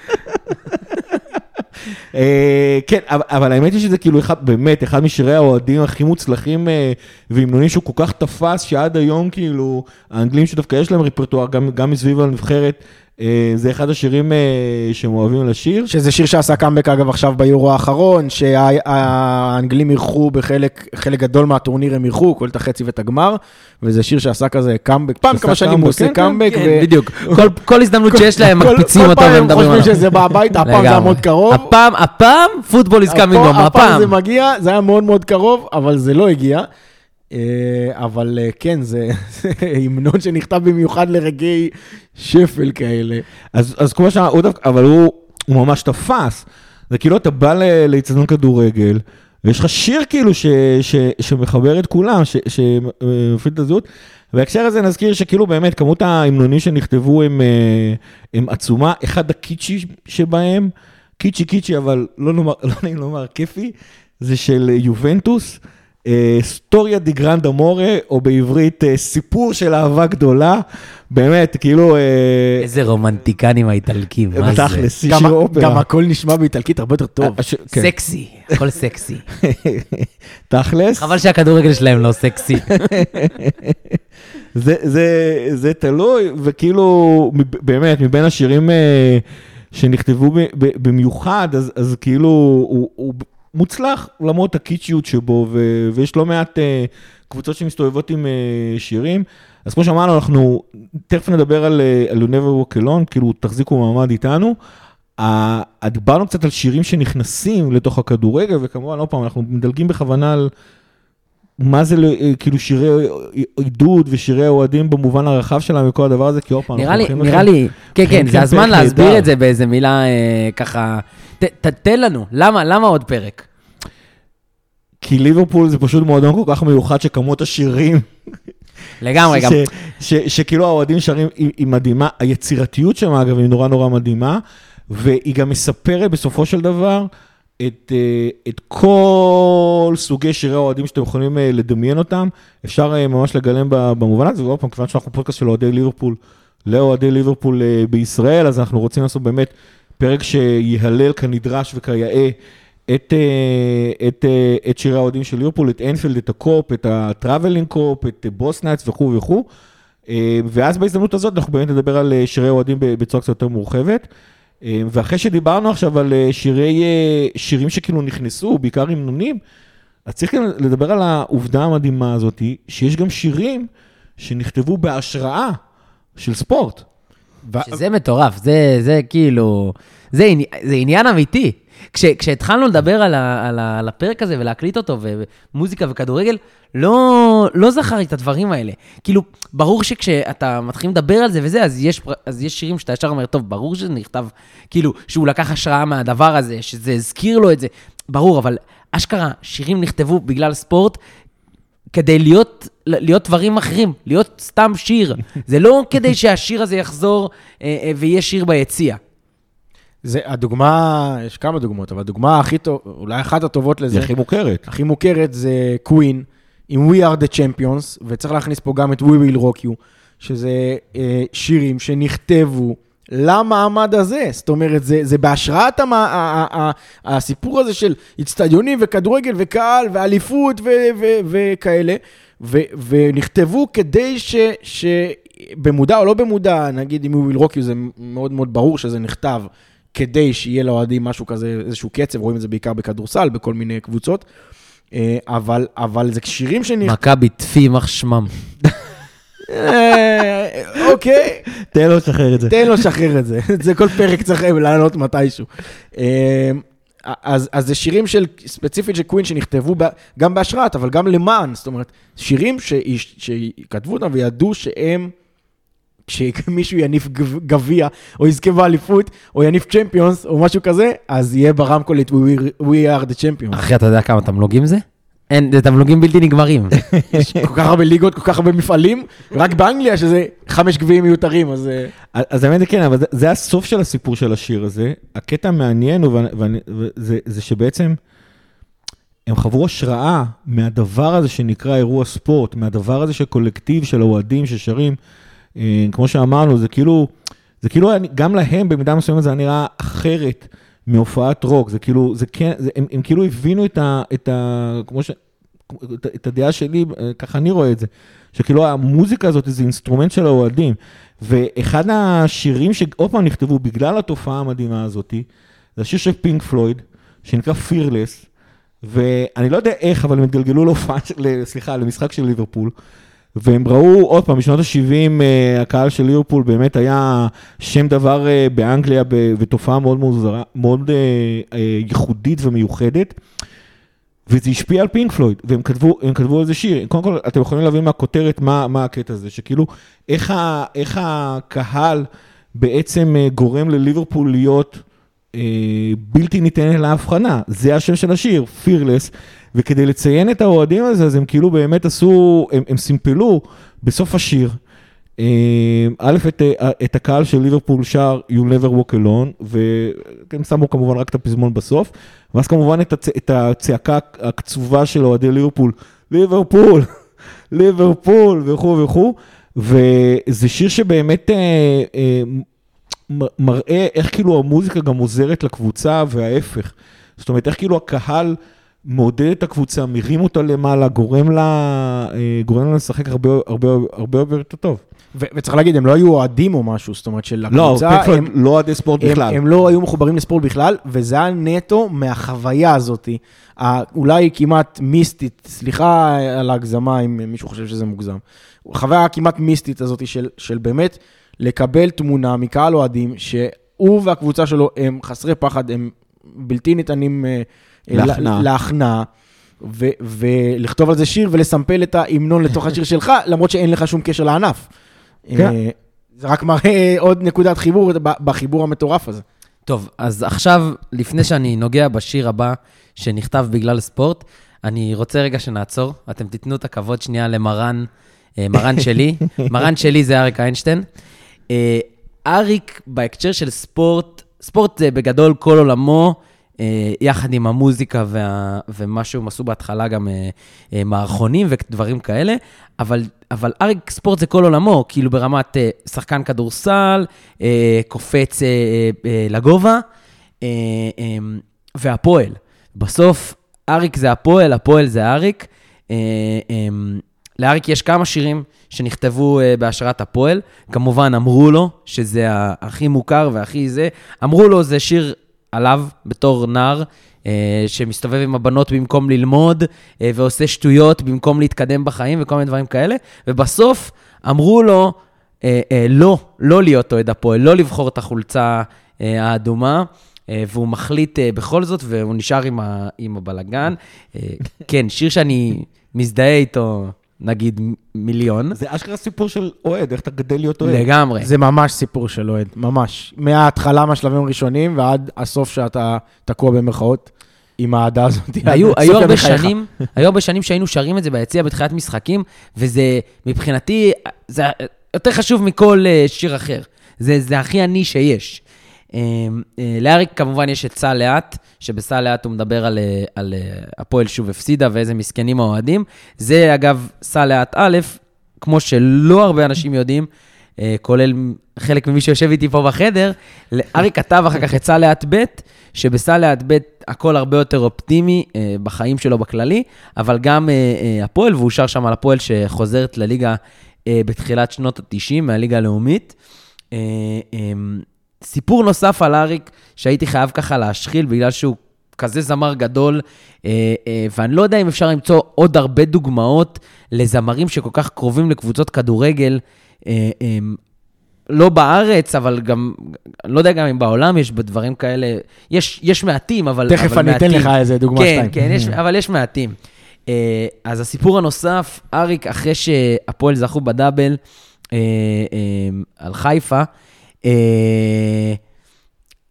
אה, כן, אבל, האמת היא שזה כאילו באמת, אחד משירי האוהדים הכי מוצלחים אה, והמנונים שהוא כל כך תפס, שעד היום כאילו, האנגלים שדווקא יש להם רפרטואר, גם, מסביב הנבחרת, זה אחד השירים אה, שהם אוהבים לשיר. שזה שיר שעשה קאמבק אגב עכשיו ביורו האחרון, שהאנגלים אירחו בחלק חלק גדול מהטורניר הם אירחו, כולל את החצי ואת הגמר, וזה שיר שעשה כזה קאמבק, פעם כמה שנים הוא עושה קאמבק, כן, בדיוק. כל- כל הזדמנות שיש להם, כל- מקפיצים כל אותו פעם הם ומדברים עליו. חושבים שזה בא הביתה, הפעם זה היה מאוד קרוב. הפעם, הפעם, פוטבול is coming הפעם- home, הפעם. זה מגיע, זה היה מאוד מאוד קרוב, אבל זה לא הגיע. אה, אבל אה, כן, זה [laughs] המנון שנכתב במיוחד לרגעי שפל כאלה. אז, אז כמו דווקא, אבל הוא, הוא ממש תפס. זה כאילו אתה בא ל- לאיצטדיון כדורגל, ויש לך שיר כאילו ש, ש, שמחבר את כולם, ש- שמפעיל את הזהות. בהקשר הזה נזכיר שכאילו באמת כמות ההמנונים שנכתבו הם, אה, הם עצומה, אחד הקיצ'י שבהם, קיצ'י קיצ'י אבל לא, [laughs] לא נעים לומר כיפי, זה של יובנטוס. אה, Storia di grande amore, או בעברית אה, סיפור של אהבה גדולה, באמת, כאילו... אה, איזה רומנטיקנים האיטלקים, מה זה? בתכלס, גם- שיר אופרה. גם הכל נשמע באיטלקית הרבה יותר טוב. הש- כן. סקסי, הכל סקסי. [laughs] תכלס, חבל שהכדורגל שלהם לא סקסי. זה, זה, זה תלוי, וכאילו, באמת, מבין השירים אה, שנכתבו במיוחד, אז, אז כאילו, הוא, הוא מוצלח למרות הקיצ'יות שבו, ו, ויש לא מעט אה, קבוצות שמסתובבות עם אה, שירים. אז כמו שאמרנו, אנחנו תכף נדבר על, אה, על You Never Walk Alone, כאילו, תחזיקו מעמד איתנו. ה- דיברנו קצת על שירים שנכנסים לתוך הכדורגל, וכמובן, עוד פעם, אנחנו מדלגים בכוונה על מה זה אה, כאילו שירי עידוד ושירי אוהדים במובן הרחב שלהם וכל הדבר הזה, כי עוד פעם, נראה אנחנו הולכים נראה לכם- לי, כן, כן, זה הזמן להסביר. את זה באיזה מילה אה, ככה. תן לנו, למה למה עוד פרק? כי ליברפול זה פשוט מועדון כל כך מיוחד שכמות השירים, לגמרי, גם שכאילו האוהדים שרים היא היא מדהימה, היצירתיות שם אגב היא נורא נורא מדהימה, והיא גם מספרת בסופו של דבר את, אה, את כל סוגי שירי האוהדים שאתם יכולים אה, לדמיין אותם, אפשר אה, ממש לגלם במובן הזה, ועוד פעם, כיוון שאנחנו פודקאסט של אוהדי ליברפול, לאוהדי ליברפול בישראל, אז אנחנו רוצים לעשות באמת פרק שיהלל כנדרש וכיאה. את, אה, את, אה, את שירי האוהדים של ליברפול, את אנפילד, את הקופ, את ה travelling קופ, את Boss Nights וכו' וכו'. אה, ואז בהזדמנות הזאת אנחנו באמת נדבר על שירי אוהדים בצורה קצת יותר מורחבת. ואחרי שדיברנו עכשיו על שירי, שירים שכאילו נכנסו, בעיקר המנונים, אז צריך גם לדבר על העובדה המדהימה הזאת, שיש גם שירים שנכתבו בהשראה של ספורט. שזה מטורף, זה, זה כאילו, זה, זה עניין אמיתי. כש, כשהתחלנו לדבר על, ה, על, ה, על הפרק הזה ולהקליט אותו, ומוזיקה וכדורגל, לא, לא זכרתי את הדברים האלה. כאילו, ברור שכשאתה מתחיל לדבר על זה וזה, אז יש, אז יש שירים שאתה ישר אומר, טוב, ברור שזה נכתב, כאילו, שהוא לקח השראה מהדבר הזה, שזה הזכיר לו את זה. ברור, אבל אשכרה, שירים נכתבו בגלל ספורט, כדי להיות, להיות דברים אחרים, להיות סתם שיר. זה לא כדי שהשיר הזה יחזור אה, אה, ויהיה שיר ביציע. זה הדוגמה, יש כמה דוגמאות, אבל הדוגמה הכי טוב, אולי אחת הטובות לזה, זה הכי מוכרת. הכי מוכרת זה קווין, עם We are the Champions, וצריך להכניס פה גם את We will rock you, שזה אה, שירים שנכתבו למעמד הזה. זאת אומרת, זה, זה בהשראת המ, ה, ה, ה, הסיפור הזה של אצטדיונים וכדורגל וקהל ואליפות ו, ו, וכאלה, ו, ונכתבו כדי ש... ש במודע או לא במודע, נגיד אם הוא will rock you, זה מאוד מאוד ברור שזה נכתב כדי שיהיה לאוהדים משהו כזה, איזשהו קצב, רואים את זה בעיקר בכדורסל, בכל מיני קבוצות. אה, אבל, אבל זה שירים שנכתבו... מכבי טפי יימח שמם. אה, אוקיי, תן לו לשחרר את זה. תן לו לשחרר את זה. זה כל פרק צריך לענות מתישהו. אה, אז, אז זה שירים של, ספציפית של קווין שנכתבו ב, גם בהשראת, אבל גם למען. זאת אומרת, שירים ש, שכתבו אותם וידעו שהם, כשמישהו יניף גב- גביע, או יזכה באליפות, או יניף צ'מפיונס, או משהו כזה, אז יהיה ברמקול את We, We are the Champions. אחי, אתה יודע כמה תמלוגים זה? אין, זה תמלוגים בלתי נגמרים. [laughs] יש כל כך הרבה ליגות, כל כך הרבה מפעלים, רק באנגליה שזה חמש גביעים מיותרים, אז... אה, אז האמת זה כן, אבל זה, זה הסוף של הסיפור של השיר הזה. הקטע המעניין הוא, זה שבעצם הם חוו השראה מהדבר הזה שנקרא אירוע ספורט, מהדבר הזה של קולקטיב של האוהדים ששרים. אה, כמו שאמרנו, זה כאילו, זה כאילו, גם להם במידה מסוימת זה נראה אחרת מהופעת רוק. זה כאילו, זה כן, זה, הם, הם כאילו הבינו את ה... את ה כמו ש... את, את הדעה שלי, אה, ככה אני רואה את זה, שכאילו המוזיקה הזאת זה instrument של האוהדים. ואחד השירים שעוד פעם נכתבו בגלל התופעה המדהימה הזאת, זה השיר של פינק פלויד, שנקרא Fearless, ואני לא יודע איך, אבל הם התגלגלו להופעה, סליחה, למשחק של ליברפול, והם ראו, עוד פעם, בשנות ה-70, הקהל של ליברפול באמת היה שם דבר אה, באנגליה, ותופעה מאוד מאוד, זרה, מאוד אה, אה, ייחודית ומיוחדת. וזה השפיע על פינק פלויד, והם כתבו, כתבו איזה שיר. קודם כל, אתם יכולים להבין מהכותרת מה, מה הקטע הזה, שכאילו, איך, ה, איך הקהל בעצם אה, גורם לליברפול להיות אה, בלתי ניתנת להבחנה. זה השם של השיר, פירלס, וכדי לציין את האוהדים הזה, אז הם כאילו באמת עשו, הם, הם סימפלו בסוף השיר. אה, א', את, אה, את הקהל של ליברפול שר You Never Walk Alone, והם שמו כמובן רק את הפזמון בסוף, ואז כמובן את, הצ... את הצעקה הקצובה של אוהדי ליברפול, ליברפול, [laughs] ליברפול וכו' וכו', וזה שיר שבאמת אה, אה, מראה איך כאילו המוזיקה גם עוזרת לקבוצה וההפך. זאת אומרת, איך כאילו הקהל מעודד את הקבוצה, מרים אותה למעלה, גורם לה, אה, גורם לה לשחק הרבה, הרבה, הרבה הרבה יותר טוב. ו- וצריך להגיד, הם לא היו אוהדים או משהו, זאת אומרת של לא, הקבוצה, פינק פלויד הם, לא אוהדי ספורט הם, בכלל. הם לא היו מחוברים לספורט בכלל, וזה היה נטו מהחוויה הזאת, אולי כמעט מיסטית, סליחה על ההגזמה אם מישהו חושב שזה מוגזם, חוויה כמעט מיסטית הזאת של, של באמת לקבל תמונה מקהל אוהדים, שהוא והקבוצה שלו הם חסרי פחד, הם בלתי ניתנים אה, אה, להכנעה. לה- להכנעה. ו- ולכתוב על זה שיר ולסמפל את ההמנון לתוך השיר [laughs] שלך, למרות שאין לך שום קשר לענף. כן. אה, זה רק מראה עוד נקודת חיבור בחיבור המטורף הזה. טוב, אז עכשיו, לפני שאני נוגע בשיר הבא שנכתב בגלל ספורט, אני רוצה רגע שנעצור. אתם תיתנו את הכבוד שנייה למרן, מרן שלי. [laughs] מרן שלי זה אריק איינשטיין. אה, אריק, בהקשר של ספורט, ספורט זה בגדול כל עולמו, אה, יחד עם המוזיקה וה, ומה שהם עשו בהתחלה, גם אה, מערכונים ודברים כאלה, אבל, אבל אריק ספורט זה כל עולמו, כאילו ברמת שחקן כדורסל, קופץ לגובה, והפועל. בסוף, אריק זה הפועל, הפועל זה אריק. לאריק יש כמה שירים שנכתבו אה, בהשראת הפועל. כמובן, אמרו לו, שזה הכי מוכר והכי זה, אמרו לו, זה שיר עליו בתור נער, אה, שמסתובב עם הבנות במקום ללמוד, אה, ועושה שטויות במקום להתקדם בחיים וכל מיני דברים כאלה. ובסוף אמרו לו, אה, אה, לא, לא להיות אוהד הפועל, לא לבחור את החולצה אה, האדומה. והוא מחליט בכל זאת, והוא נשאר עם, ה, עם הבלגן. כן, שיר שאני מזדהה איתו, נגיד, מיליון. זה אשכרה סיפור של אוהד, איך אתה גדל להיות אוהד. לגמרי. זה ממש סיפור של אוהד, ממש. מההתחלה, מהשלבים הראשונים, ועד הסוף שאתה תקוע במרכאות. עם האהדה הזאת. היו, הרבה. שנים, היו הרבה שנים שהיינו שרים את זה ביציע בתחילת משחקים, וזה מבחינתי, זה יותר חשוב מכל אה, שיר אחר. זה, זה הכי עני שיש. אה, אה, לאריק כמובן יש את סע לאט, שבסע לאט הוא מדבר על, אה, על אה, הפועל שוב הפסידה ואיזה מסכנים האוהדים. זה אגב סע לאט א', כמו שלא הרבה אנשים יודעים, כולל חלק ממי שיושב איתי פה בחדר, אריק כתב אחר כך את סע לאט ב', שבסע לאט ב' הכל הרבה יותר אופטימי בחיים שלו בכללי, אבל גם הפועל, והוא שר שם על הפועל שחוזרת לליגה בתחילת שנות ה-90, מהליגה הלאומית. סיפור נוסף על אריק, שהייתי חייב ככה להשחיל, בגלל שהוא כזה זמר גדול, אה, אה, ואני לא יודע אם אפשר למצוא עוד הרבה דוגמאות לזמרים שכל כך קרובים לקבוצות כדורגל. אה, אה, לא בארץ, אבל גם, אני לא יודע גם אם בעולם יש דברים כאלה, יש, יש מעטים, אבל, תכף אבל אני אתן מעטים. לך איזה דוגמה כן, שתיים. כן, יש, [laughs] אבל יש מעטים. אז הסיפור הנוסף, אריק, אחרי שהפועל זכו בדאבל על חיפה,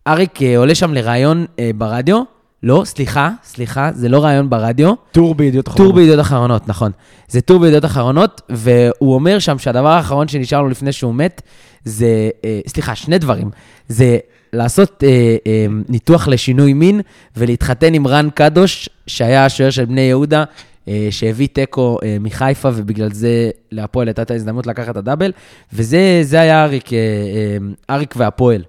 אריק אה, עולה שם לראיון אה, ברדיו. לא, סליחה, סליחה, זה לא ראיון ברדיו. טור בידיעות טור אחרונות. בידיעות אחרונות, נכון. זה טור בידיעות אחרונות, והוא אומר שם שהדבר האחרון שנשאר לו לפני שהוא מת, זה, אה, סליחה, שני דברים. זה לעשות אה, אה, ניתוח לשינוי מין ולהתחתן עם רן קדוש, שהיה השוער של בני יהודה, אה, שהביא תיקו אה, מחיפה, ובגלל זה להפועל הייתה את ההזדמנות לקחת את הדאבל, וזה זה היה אריק, אה, אה, אריק והפועל.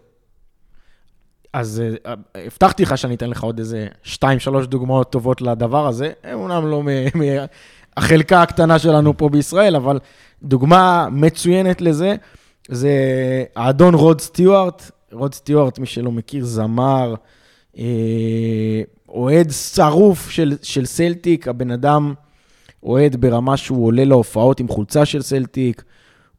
אז אה, הבטחתי לך שאני אתן לך עוד איזה שתיים, שלוש דוגמאות טובות לדבר הזה. אומנם לא מהחלקה הקטנה שלנו פה בישראל, אבל דוגמה מצוינת לזה, זה האדון רוד סטיוארט. רוד סטיוארט, מי שלא מכיר, זמר, אה, אוהד שרוף של, של סלטיק, הבן אדם אוהד ברמה שהוא עולה להופעות עם חולצה של סלטיק,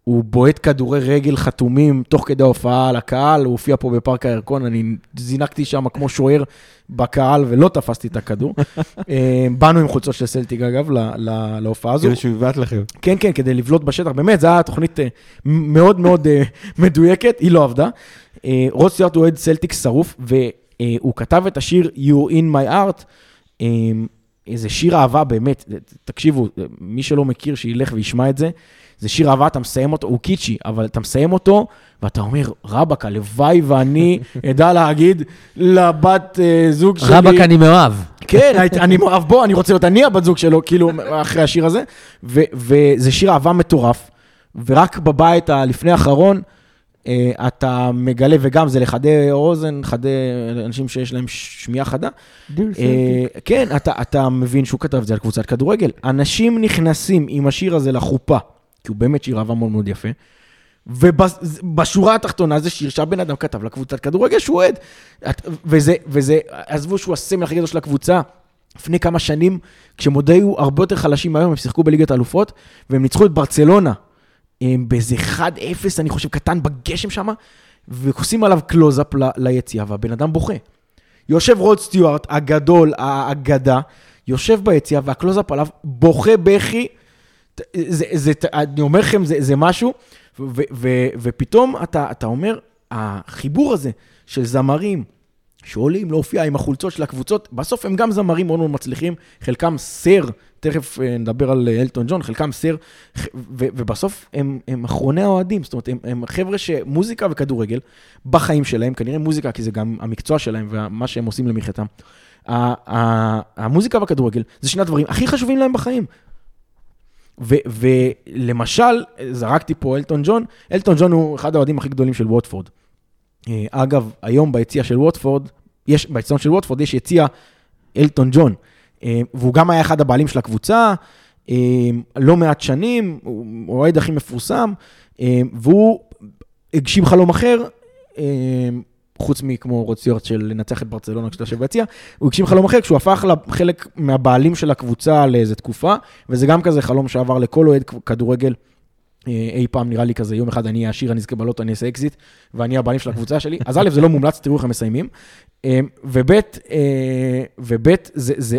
הוא בועט כדורי רגל חתומים תוך כדי ההופעה על הקהל, הוא הופיע פה בפארק הירקון, אני זינקתי שם כמו שוער בקהל ולא תפסתי את הכדור. [laughs] אה, באנו עם חולצות של סלטיק אגב ל- ל- להופעה הזו. כדי שהוא יבעט לכם. כן, כן, כדי לבלוט בשטח. באמת, זו הייתה תוכנית אה, מאוד מאוד אה, [laughs] מדויקת, היא לא עבדה. רוס סטיארט הוא אוהד סלטיק שרוף, והוא כתב את השיר You in my heart. אה, זה שיר אהבה באמת, תקשיבו, מי שלא מכיר, שילך וישמע את זה. זה שיר אהבה, אתה מסיים אותו, הוא קיצ'י, אבל אתה מסיים אותו, ואתה אומר, רבאק, הלוואי ואני [laughs] אדע להגיד לבת אה, זוג שלי... רבאק, אני מאוהב. כן, אני מאוהב בו, אני רוצה להיות אני הבת זוג שלו, כאילו, אחרי השיר הזה. וזה שיר אהבה מטורף, ורק בבית הלפני האחרון, אה, אתה מגלה, וגם זה לחדי אוזן, חדי אנשים שיש להם שמיעה חדה. אה, כן, אתה, אתה מבין שהוא כתב את זה על קבוצת כדורגל. אנשים נכנסים עם השיר הזה לחופה, כי הוא באמת שיר אהבה מאוד מאוד יפה, ובשורה התחתונה זה שיר שהבן אדם כתב לקבוצת כדורגל שהוא אוהד. וזה, וזה, עזבו שהוא הסמל הכי גדול של הקבוצה. לפני כמה שנים, עוד היו הרבה יותר חלשים מהיום, הם שיחקו בליגת האלופות, והם ניצחו את ברצלונה באיזה 1-0, אני חושב, קטן בגשם שם, ועושים עליו קלוזאפ ליציע, והבן אדם בוכה. יושב רוד סטיוארט, הגדול, האגדה, יושב ביציע, והקלוזאפ עליו בוכה בכי. זה, זה, אני אומר לכם, זה, זה משהו, ו, ו, ופתאום אתה, אתה אומר, החיבור הזה של זמרים שעולים להופיע עם החולצות של הקבוצות, בסוף הם גם זמרים מאוד מאוד מצליחים, חלקם סר, תכף אה, נדבר על אה, אלטון ג'ון, חלקם סר, ובסוף הם, הם אחרוני האוהדים, זאת אומרת, הם, הם חבר'ה שמוזיקה וכדורגל בחיים שלהם, כנראה מוזיקה, כי זה גם המקצוע שלהם ומה שהם עושים למחייתם. המוזיקה והכדורגל זה שני הדברים הכי חשובים להם בחיים. ולמשל, זרקתי פה אלטון ג'ון, אלטון ג'ון הוא אחד האוהדים הכי גדולים של ווטפורד. אה, אגב, היום ביציע של ווטפורד, יש, ביציון של ווטפורד יש יציע אלטון ג'ון, אה, והוא גם היה אחד הבעלים של הקבוצה, אה, לא מעט שנים, הוא האוהד הכי מפורסם, אה, והוא הגשים חלום אחר, חוץ מכמו רוד סטיוארט של לנצח את ברצלונה כשאתה יושב ביציע, הוא הגשים חלום אחר כשהוא הפך לחלק מהבעלים של הקבוצה לאיזה תקופה, וזה גם כזה חלום שעבר לכל אוהד כדורגל אי פעם נראה לי כזה, יום אחד אני אהיה עשיר, אני אזכה בלוטו, אני אעשה אקזיט, ואני הבעלים של הקבוצה שלי. אז א', זה לא מומלץ, תראו איך הם מסיימים. אה, וב', אה, וב', זה, זה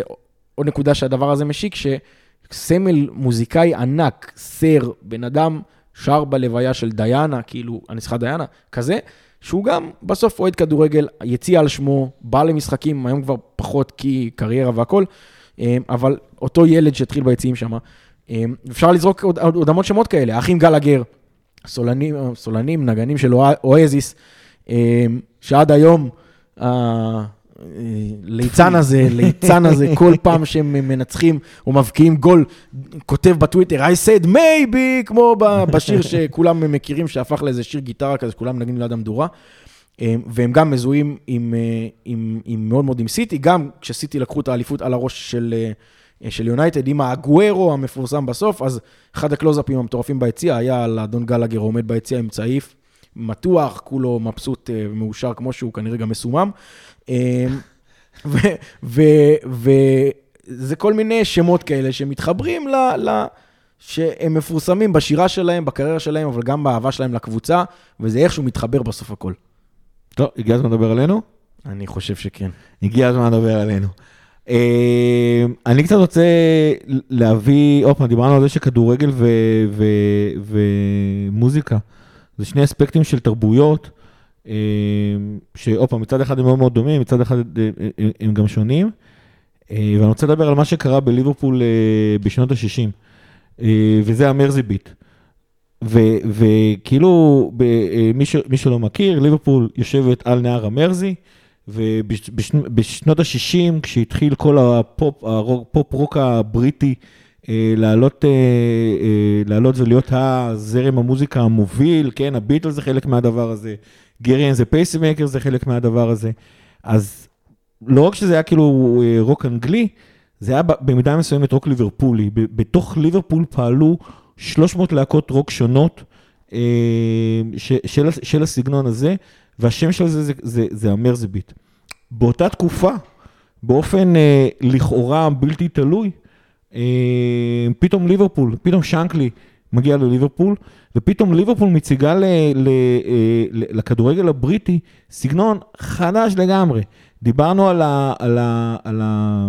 עוד נקודה שהדבר הזה משיק, שסמל מוזיקאי ענק, סר, בן אדם שר בלוויה של דיאנה, כאילו, הנצחה דיאנה, כזה, שהוא גם בסוף אוהד כדורגל, יציע על שמו, בא למשחקים, היום כבר פחות כי קריירה והכל, אה, אבל אותו ילד שהתחיל ביציעים שם, אה, אפשר לזרוק עוד, עוד המון שמות כאלה, האחים גלגר, סולנים, סולנים, נגנים של אואזיס, אה, שעד היום, הליצן הזה, [laughs] ליצן הזה, כל פעם שהם מנצחים או מבקיעים גול, כותב בטוויטר, I said maybe, כמו בשיר שכולם מכירים, שהפך לאיזה שיר גיטרה כזה, שכולם נגנים ליד המדורה. והם גם מזוהים עם, עם, עם מאוד מאוד עם סיטי, גם כשסיטי לקחו את האליפות על הראש של, של יונייטד, עם הגוורו המפורסם בסוף, אז אחד הקלוזאפים המטורפים ביציע היה על אדון גלגר עומד ביציע עם צעיף, מתוח, כולו מבסוט ומאושר אה, כמו שהוא, כנראה גם מסומם. אה, וזה כל מיני שמות כאלה שמתחברים ל... ל שהם מפורסמים בשירה שלהם, בקריירה שלהם, אבל גם באהבה שלהם לקבוצה, וזה איכשהו מתחבר בסוף הכל. טוב, הגיע הזמן לדבר עלינו? אני חושב שכן. הגיע הזמן לדבר עלינו. אה, אני קצת רוצה להביא, עוד פעם, דיברנו על זה שכדורגל ומוזיקה, זה שני אספקטים של תרבויות, אה, שעוד פעם, מצד אחד הם מאוד מאוד דומים, מצד אחד אה, הם גם שונים. ואני רוצה לדבר על מה שקרה בליברפול בשנות ה-60, וזה המרזי ביט. וכאילו, מי שלא מכיר, ליברפול יושבת על נהר המרזי, ובשנות ה-60, כשהתחיל כל הפופ, הפופ רוק הבריטי אה, לעלות, אה, אה, לעלות ולהיות הזרם המוזיקה המוביל, כן, הביטלס זה חלק מהדבר הזה, Gerry and the Pacemakers זה חלק מהדבר הזה. אז לא רק שזה היה כאילו רוק אנגלי, זה היה במידה מסוימת רוק ליברפולי. בתוך ליברפול פעלו 300 להקות רוק שונות של, של הסגנון הזה, והשם של זה זה, זה, זה המרזביט. באותה תקופה, באופן אה, לכאורה בלתי תלוי, אה, פתאום ליברפול, פתאום שנקלי מגיע לליברפול, ופתאום ליברפול מציגה ל, ל, אה, לכדורגל הבריטי סגנון חדש לגמרי. דיברנו על ה... על ה, על ה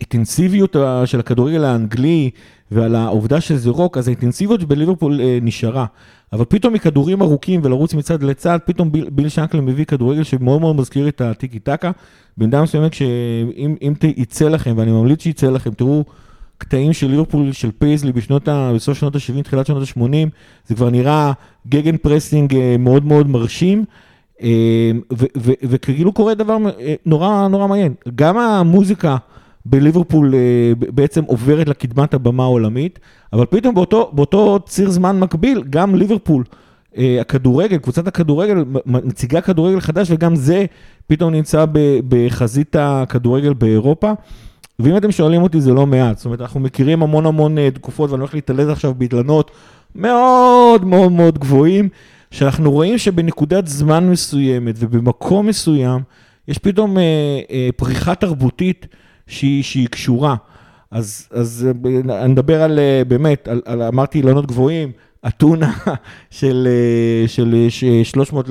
האינטנסיביות של הכדורגל האנגלי ועל העובדה שזה רוק, אז האינטנסיביות בליברפול אה, נשארה. אבל פתאום מכדורים ארוכים ולרוץ מצד לצד, פתאום ביל, ביל שנקלי מביא כדורגל שמאוד מאוד מזכיר את הטיקי טקה. במידה מסוימת שאם יצא לכם, ואני ממליץ שיצא לכם, תראו קטעים של ליברפול של פייזלי בשנות ה... בסוף שנות ה-70, תחילת שנות ה-80, זה כבר נראה gegenpressing אה, מאוד מאוד מרשים. אה, וכאילו קורה דבר נורא נורא מעניין. גם המוזיקה בליברפול בעצם עוברת לקדמת הבמה העולמית, אבל פתאום באותו, באותו ציר זמן מקביל, גם ליברפול, הכדורגל, קבוצת הכדורגל, מציגה כדורגל חדש, וגם זה פתאום נמצא בחזית הכדורגל באירופה. ואם אתם שואלים אותי, זה לא מעט. זאת אומרת, אנחנו מכירים המון המון אה, תקופות, ואני הולך להתעלז עכשיו באילנות מאוד מאוד מאוד גבוהים, שאנחנו רואים שבנקודת זמן מסוימת ובמקום מסוים, יש פתאום אה, אה, פריחה תרבותית שהיא, שהיא קשורה. אז, אז אה, אני מדבר על, אה, באמת, על, על, אמרתי אילנות גבוהים, אתונה [laughs] של, אה, של 300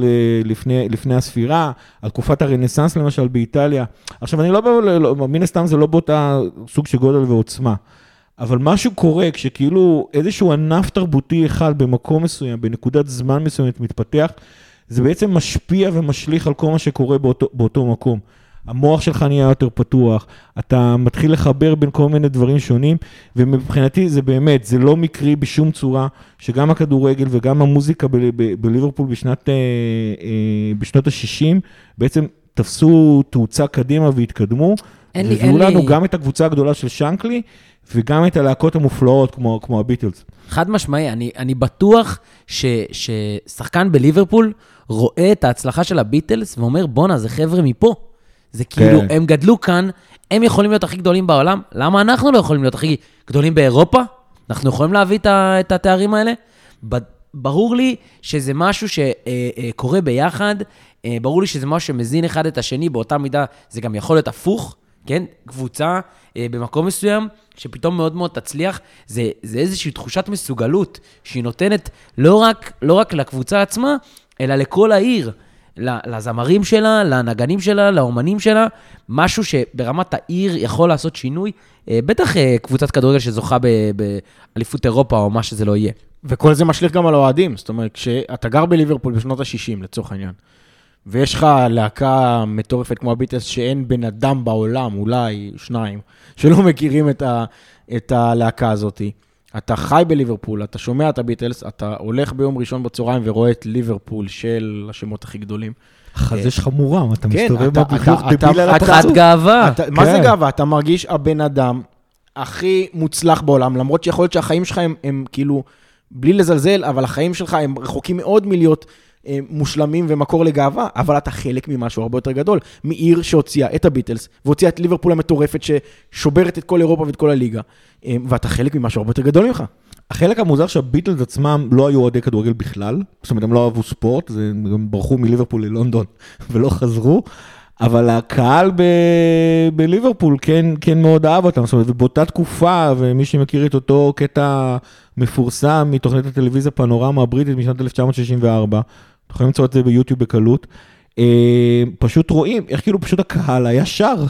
לפני, לפני הספירה, על תקופת הרנסאנס למשל באיטליה. עכשיו, אני לא, לא, לא, מן הסתם זה לא באותה סוג של גודל ועוצמה, אבל משהו קורה כשכאילו איזשהו ענף תרבותי אחד במקום מסוים, בנקודת זמן מסוימת מתפתח, זה בעצם משפיע ומשליך על כל מה שקורה באותו, באותו מקום. המוח שלך נהיה יותר פתוח, אתה מתחיל לחבר בין כל מיני דברים שונים, ומבחינתי זה באמת, זה לא מקרי בשום צורה, שגם הכדורגל וגם המוזיקה בליברפול בשנת, אה, אה, בשנות ה-60, בעצם תפסו תאוצה קדימה והתקדמו, והביאו לנו לי... גם את הקבוצה הגדולה של שנקלי, וגם את הלהקות המופלאות כמו, כמו הביטלס. חד משמעי, אני, אני בטוח ש, ששחקן בליברפול רואה את ההצלחה של הביטלס ואומר, בואנה, זה חבר'ה מפה. זה כאילו, כן. הם גדלו כאן, הם יכולים להיות הכי גדולים בעולם, למה אנחנו לא יכולים להיות הכי גדולים באירופה? אנחנו יכולים להביא את התארים האלה? ברור לי שזה משהו שקורה אה, אה, ביחד, אה, ברור לי שזה משהו שמזין אחד את השני, באותה מידה זה גם יכול להיות הפוך, כן? קבוצה במקום מסוים, שפתאום מאוד מאוד תצליח, זה, זה איזושהי תחושת מסוגלות שהיא נותנת לא רק, לא רק לקבוצה עצמה, אלא לכל העיר. לזמרים שלה, לנגנים שלה, לאומנים שלה, משהו שברמת העיר יכול לעשות שינוי. אה, בטח אה, קבוצת כדורגל שזוכה באליפות אירופה או מה שזה לא יהיה. וכל זה משליך גם על האוהדים, זאת אומרת, כשאתה גר בליברפול בשנות ה-60, לצורך העניין, ויש לך להקה מטורפת כמו הביטלס, שאין בן אדם בעולם, אולי שניים, שלא מכירים את, ה, את הלהקה הזאת. אתה חי בליברפול, אתה שומע את הביטלס, אתה הולך ביום ראשון בצהריים ורואה את ליברפול של השמות הכי גדולים. החזה שלך מורם, אתה כן, מסתובב אתה- אתה- דביל על אתה- הפרצוף. חתיכת גאווה. אתה, מה זה כן. גאווה? אתה מרגיש הבן אדם הכי מוצלח בעולם, למרות שיכול להיות שהחיים שלך הם, כאילו, בלי לזלזל, אבל החיים שלך הם רחוקים מאוד מלהיות אה, מושלמים ומקור לגאווה, אבל אתה חלק ממשהו הרבה יותר גדול, מעיר שהוציאה את הביטלס, והוציאה את ליברפול המטורפת ששוברת את כל אירופה ואת כל הליגה, אה, ואתה חלק ממשהו הרבה יותר גדול ממך. החלק המוזר שהביטלס עצמם לא היו אוהדי כדורגל בכלל, זאת אומרת, הם לא אהבו ספורט, הם ברחו מליברפול ללונדון [laughs] ולא חזרו, אבל הקהל ב... בליברפול כן, כן מאוד אהב אותם, זאת אומרת, ובאותה תקופה, ומי שמכיר את אותו קטע מפורסם מתוכנית הטלוויזיה פנורמה הבריטית משנת 1964, אתם יכולים למצוא את זה ביוטיוב בקלות, אה, פשוט רואים איך כאילו פשוט הקהל היה שר.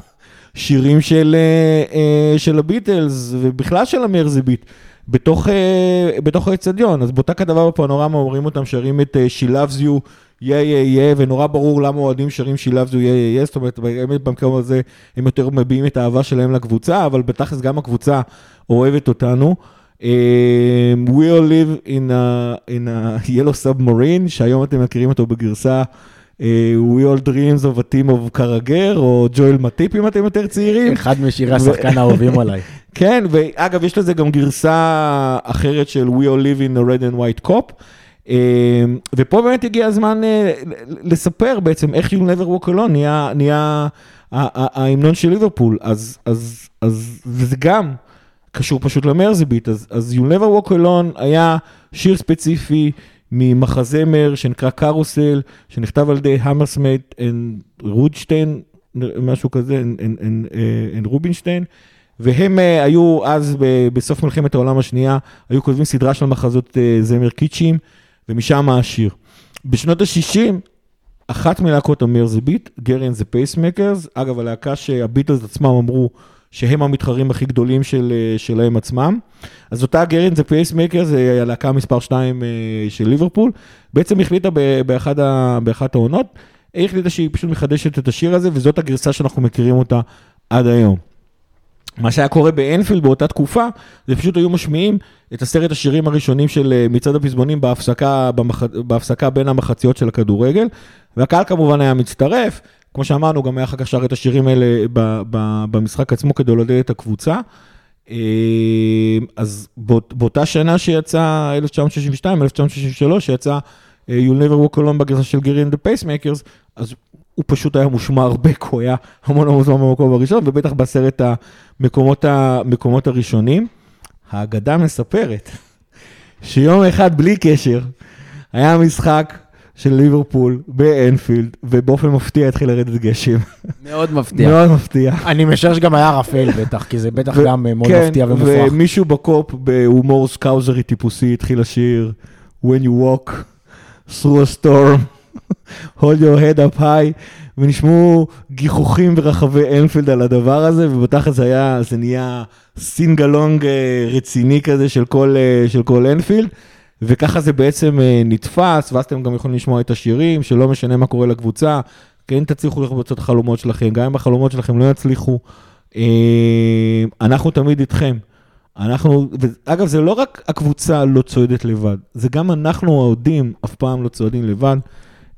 שירים של, אה, אה, של הביטלס ובכלל של המרזיביט בתוך, אה, בתוך האצטדיון. אז באותה כתבה בפנורמה אומרים אותם שרים את אה, She Loves You, יא יא יא, ונורא ברור למה אוהדים שרים She Loves You, יא יא יא, זאת אומרת, באמת במקום הזה הם יותר מביעים את האהבה שלהם לקבוצה, אבל בתכלס גם הקבוצה אוהבת אותנו. אה, We all live in a, in a yellow submarine, שהיום אתם מכירים אותו בגרסה We all dreams of a team of קרגר, או ג'ואל מטיפ אם אתם יותר צעירים. אחד משירי השחקן האהובים [laughs] עליי. כן, ואגב, יש לזה גם גרסה אחרת של We all live in a red and white cop. אה, ופה באמת הגיע הזמן אה, לספר בעצם איך You never walk alone נהיה, נהיה ההמנון של ליברפול. אז, אז, אז וזה גם קשור פשוט למרזיביט. אז, אז You never walk alone היה שיר ספציפי ממחזמר שנקרא קרוסל, שנכתב על ידי המרסמייט רודשטיין, משהו כזה, אין רובינשטיין. והם אה, היו אז, ב- בסוף מלחמת העולם השנייה, היו כותבים סדרה של מחזות אה, זמר קיצ'ים, ומשם השיר. בשנות ה-60, אחת מלהקות המרזיביט, גרן זה פייסמקרס, אגב, הלהקה שהביטלס עצמם אמרו שהם המתחרים הכי גדולים של, אה, שלהם עצמם. אז אותה Gerry and the Pacemakers, זה הלהקה מספר 2 של ליברפול, בעצם החליטה באחד ה- באחת העונות, היא החליטה שהיא פשוט מחדשת את השיר הזה, וזאת הגרסה שאנחנו מכירים אותה עד היום. מה שהיה קורה באנפילד באותה תקופה, זה פשוט היו משמיעים את עשרת השירים הראשונים של אה, מצעד הפזמונים בהפסקה, במח... בהפסקה בין המחציות של הכדורגל, והקהל כמובן היה מצטרף, כמו שאמרנו, גם היה אחר כך שר את השירים האלה ב... ב... במשחק עצמו כדי לעודד את הקבוצה. אה, אז באות... באותה שנה שיצא, 1962, 1963, שיצא אה, You'll never walk alone בגרסה של גרי and the Pacemakers, אז הוא פשוט היה מושמע הרבה, כי הוא היה המון המון זמן במקום הראשון, ובטח בעשרת המקומות, המקומות הראשונים. האגדה מספרת שיום אחד, בלי קשר, היה משחק של ליברפול באנפילד, ובאופן מפתיע התחיל לרדת גשם. מאוד מפתיע. [laughs] מאוד מפתיע. אני משער שגם היה רפאל בטח, כי זה בטח ו- גם אה, מאוד כן, מפתיע ומופרך. ומישהו בקופ בהומור סקאוזרי טיפוסי התחיל לשיר When you walk through a storm, [laughs] hold your head up high, ונשמעו גיחוכים ברחבי אנפילד על הדבר הזה, ובתכל'ס זה היה, זה נהיה sing-along אה, רציני כזה של כל, אה, של כל אנפילד. וככה זה בעצם אה, נתפס, ואז אתם גם יכולים לשמוע את השירים, שלא משנה מה קורה לקבוצה, כן תצליחו לחבוץ את החלומות שלכם, גם אם החלומות שלכם לא יצליחו, אנחנו תמיד איתכם. אנחנו, ואגב, זה לא רק הקבוצה לא צועדת לבד, זה גם אנחנו האוהדים אף פעם לא צועדים לבד.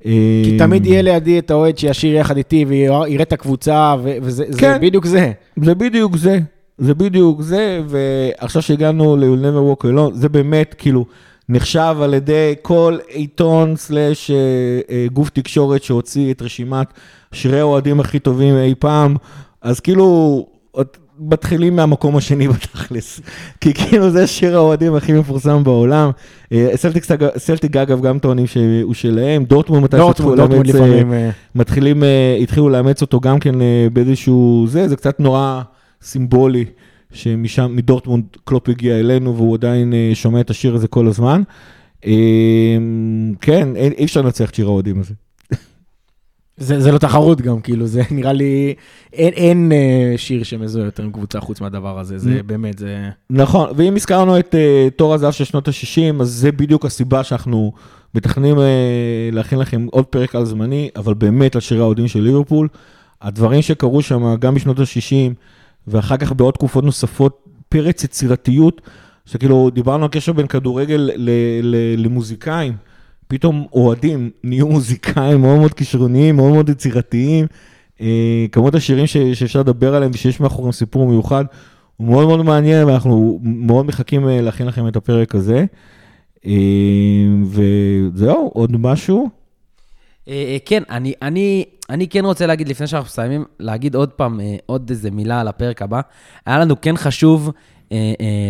כי תמיד יהיה לידי את האוהד שישיר יחד איתי ויראה את הקבוצה, וזה זה כן. בדיוק זה. זה בדיוק זה, זה בדיוק זה, ועכשיו שהגענו ל-You'll never walk alone, זה באמת כאילו נחשב על ידי כל עיתון סלאש אה, אה, גוף תקשורת שהוציא את רשימת שירי האוהדים הכי טובים אי פעם, אז כאילו מתחילים מהמקום השני בתכלס, כי כאילו זה שיר האוהדים הכי מפורסם בעולם. אה, סלטיק, אגב גם טוענים שהוא שלהם, דורטמונד מתי דורטמונד לאמץ, אה. אה, מתחילים, התחילו לאמץ אותו גם כן באיזשהו זה, זה קצת נורא סימבולי, שמשם, מדורטמונד קלופ הגיע אלינו והוא עדיין שומע את השיר הזה כל הזמן. כן, אי אפשר לנצח את שיר האוהדים הזה. זה, זה לא תחרות גם, כאילו, זה [laughs] נראה לי, אין, אין אה, שיר שמזוהה יותר עם קבוצה חוץ מהדבר הזה, זה Mm. באמת, זה... נכון, ואם הזכרנו את uh, תור הזהב של שנות ה-60, אז זה בדיוק הסיבה שאנחנו מתכננים uh, להכין לכם עוד פרק על זמני, אבל באמת על שירי האוהדים של ליברפול. הדברים שקרו שם גם בשנות ה-60, ואחר כך בעוד תקופות נוספות, פרץ יצירתיות, שכאילו דיברנו על קשר בין כדורגל ל- ל- למוזיקאים. פתאום אוהדים נהיו מוזיקאים מאוד מאוד כישרוניים, מאוד מאוד יצירתיים. אה, כמות השירים ש- שאפשר לדבר עליהם ושיש מאחוריהם סיפור מיוחד, הוא מאוד מאוד מעניין, ואנחנו מאוד מחכים אה, להכין לכם את הפרק הזה. אה, וזהו, עוד משהו? כן, אני, אני, אני כן רוצה להגיד, לפני שאנחנו מסיימים, להגיד עוד פעם, עוד איזה מילה על הפרק הבא. היה לנו כן חשוב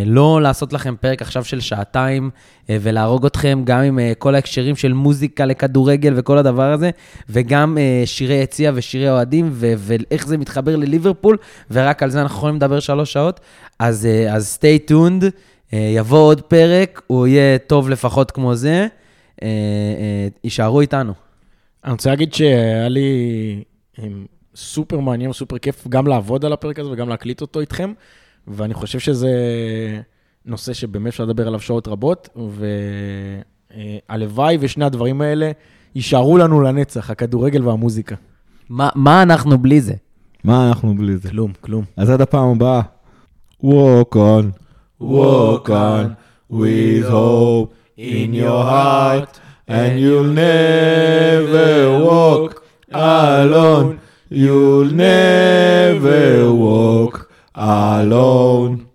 לא לעשות לכם פרק עכשיו של שעתיים אה, ולהרוג אתכם גם עם אה, כל ההקשרים של מוזיקה לכדורגל וכל הדבר הזה, וגם אה, שירי יציע ושירי אוהדים, ו- ואיך זה מתחבר לליברפול, ורק על זה אנחנו יכולים לדבר שלוש שעות. אז, אה, tuned, אה, יבוא עוד פרק, הוא יהיה טוב לפחות כמו זה. אה, אה, יישארו איתנו. אני רוצה להגיד שהיה לי סופר מעניין וסופר כיף גם לעבוד על הפרק הזה וגם להקליט אותו איתכם, ואני חושב שזה נושא שבאמת אפשר לדבר עליו שעות רבות, והלוואי ושני הדברים האלה יישארו לנו לנצח, הכדורגל והמוזיקה. מה, מה אנחנו בלי זה? מה אנחנו בלי זה? כלום, כלום. אז עד הפעם הבאה. Walk on, walk on, with hope in your heart, and you'll never walk alone. You'll never walk alone.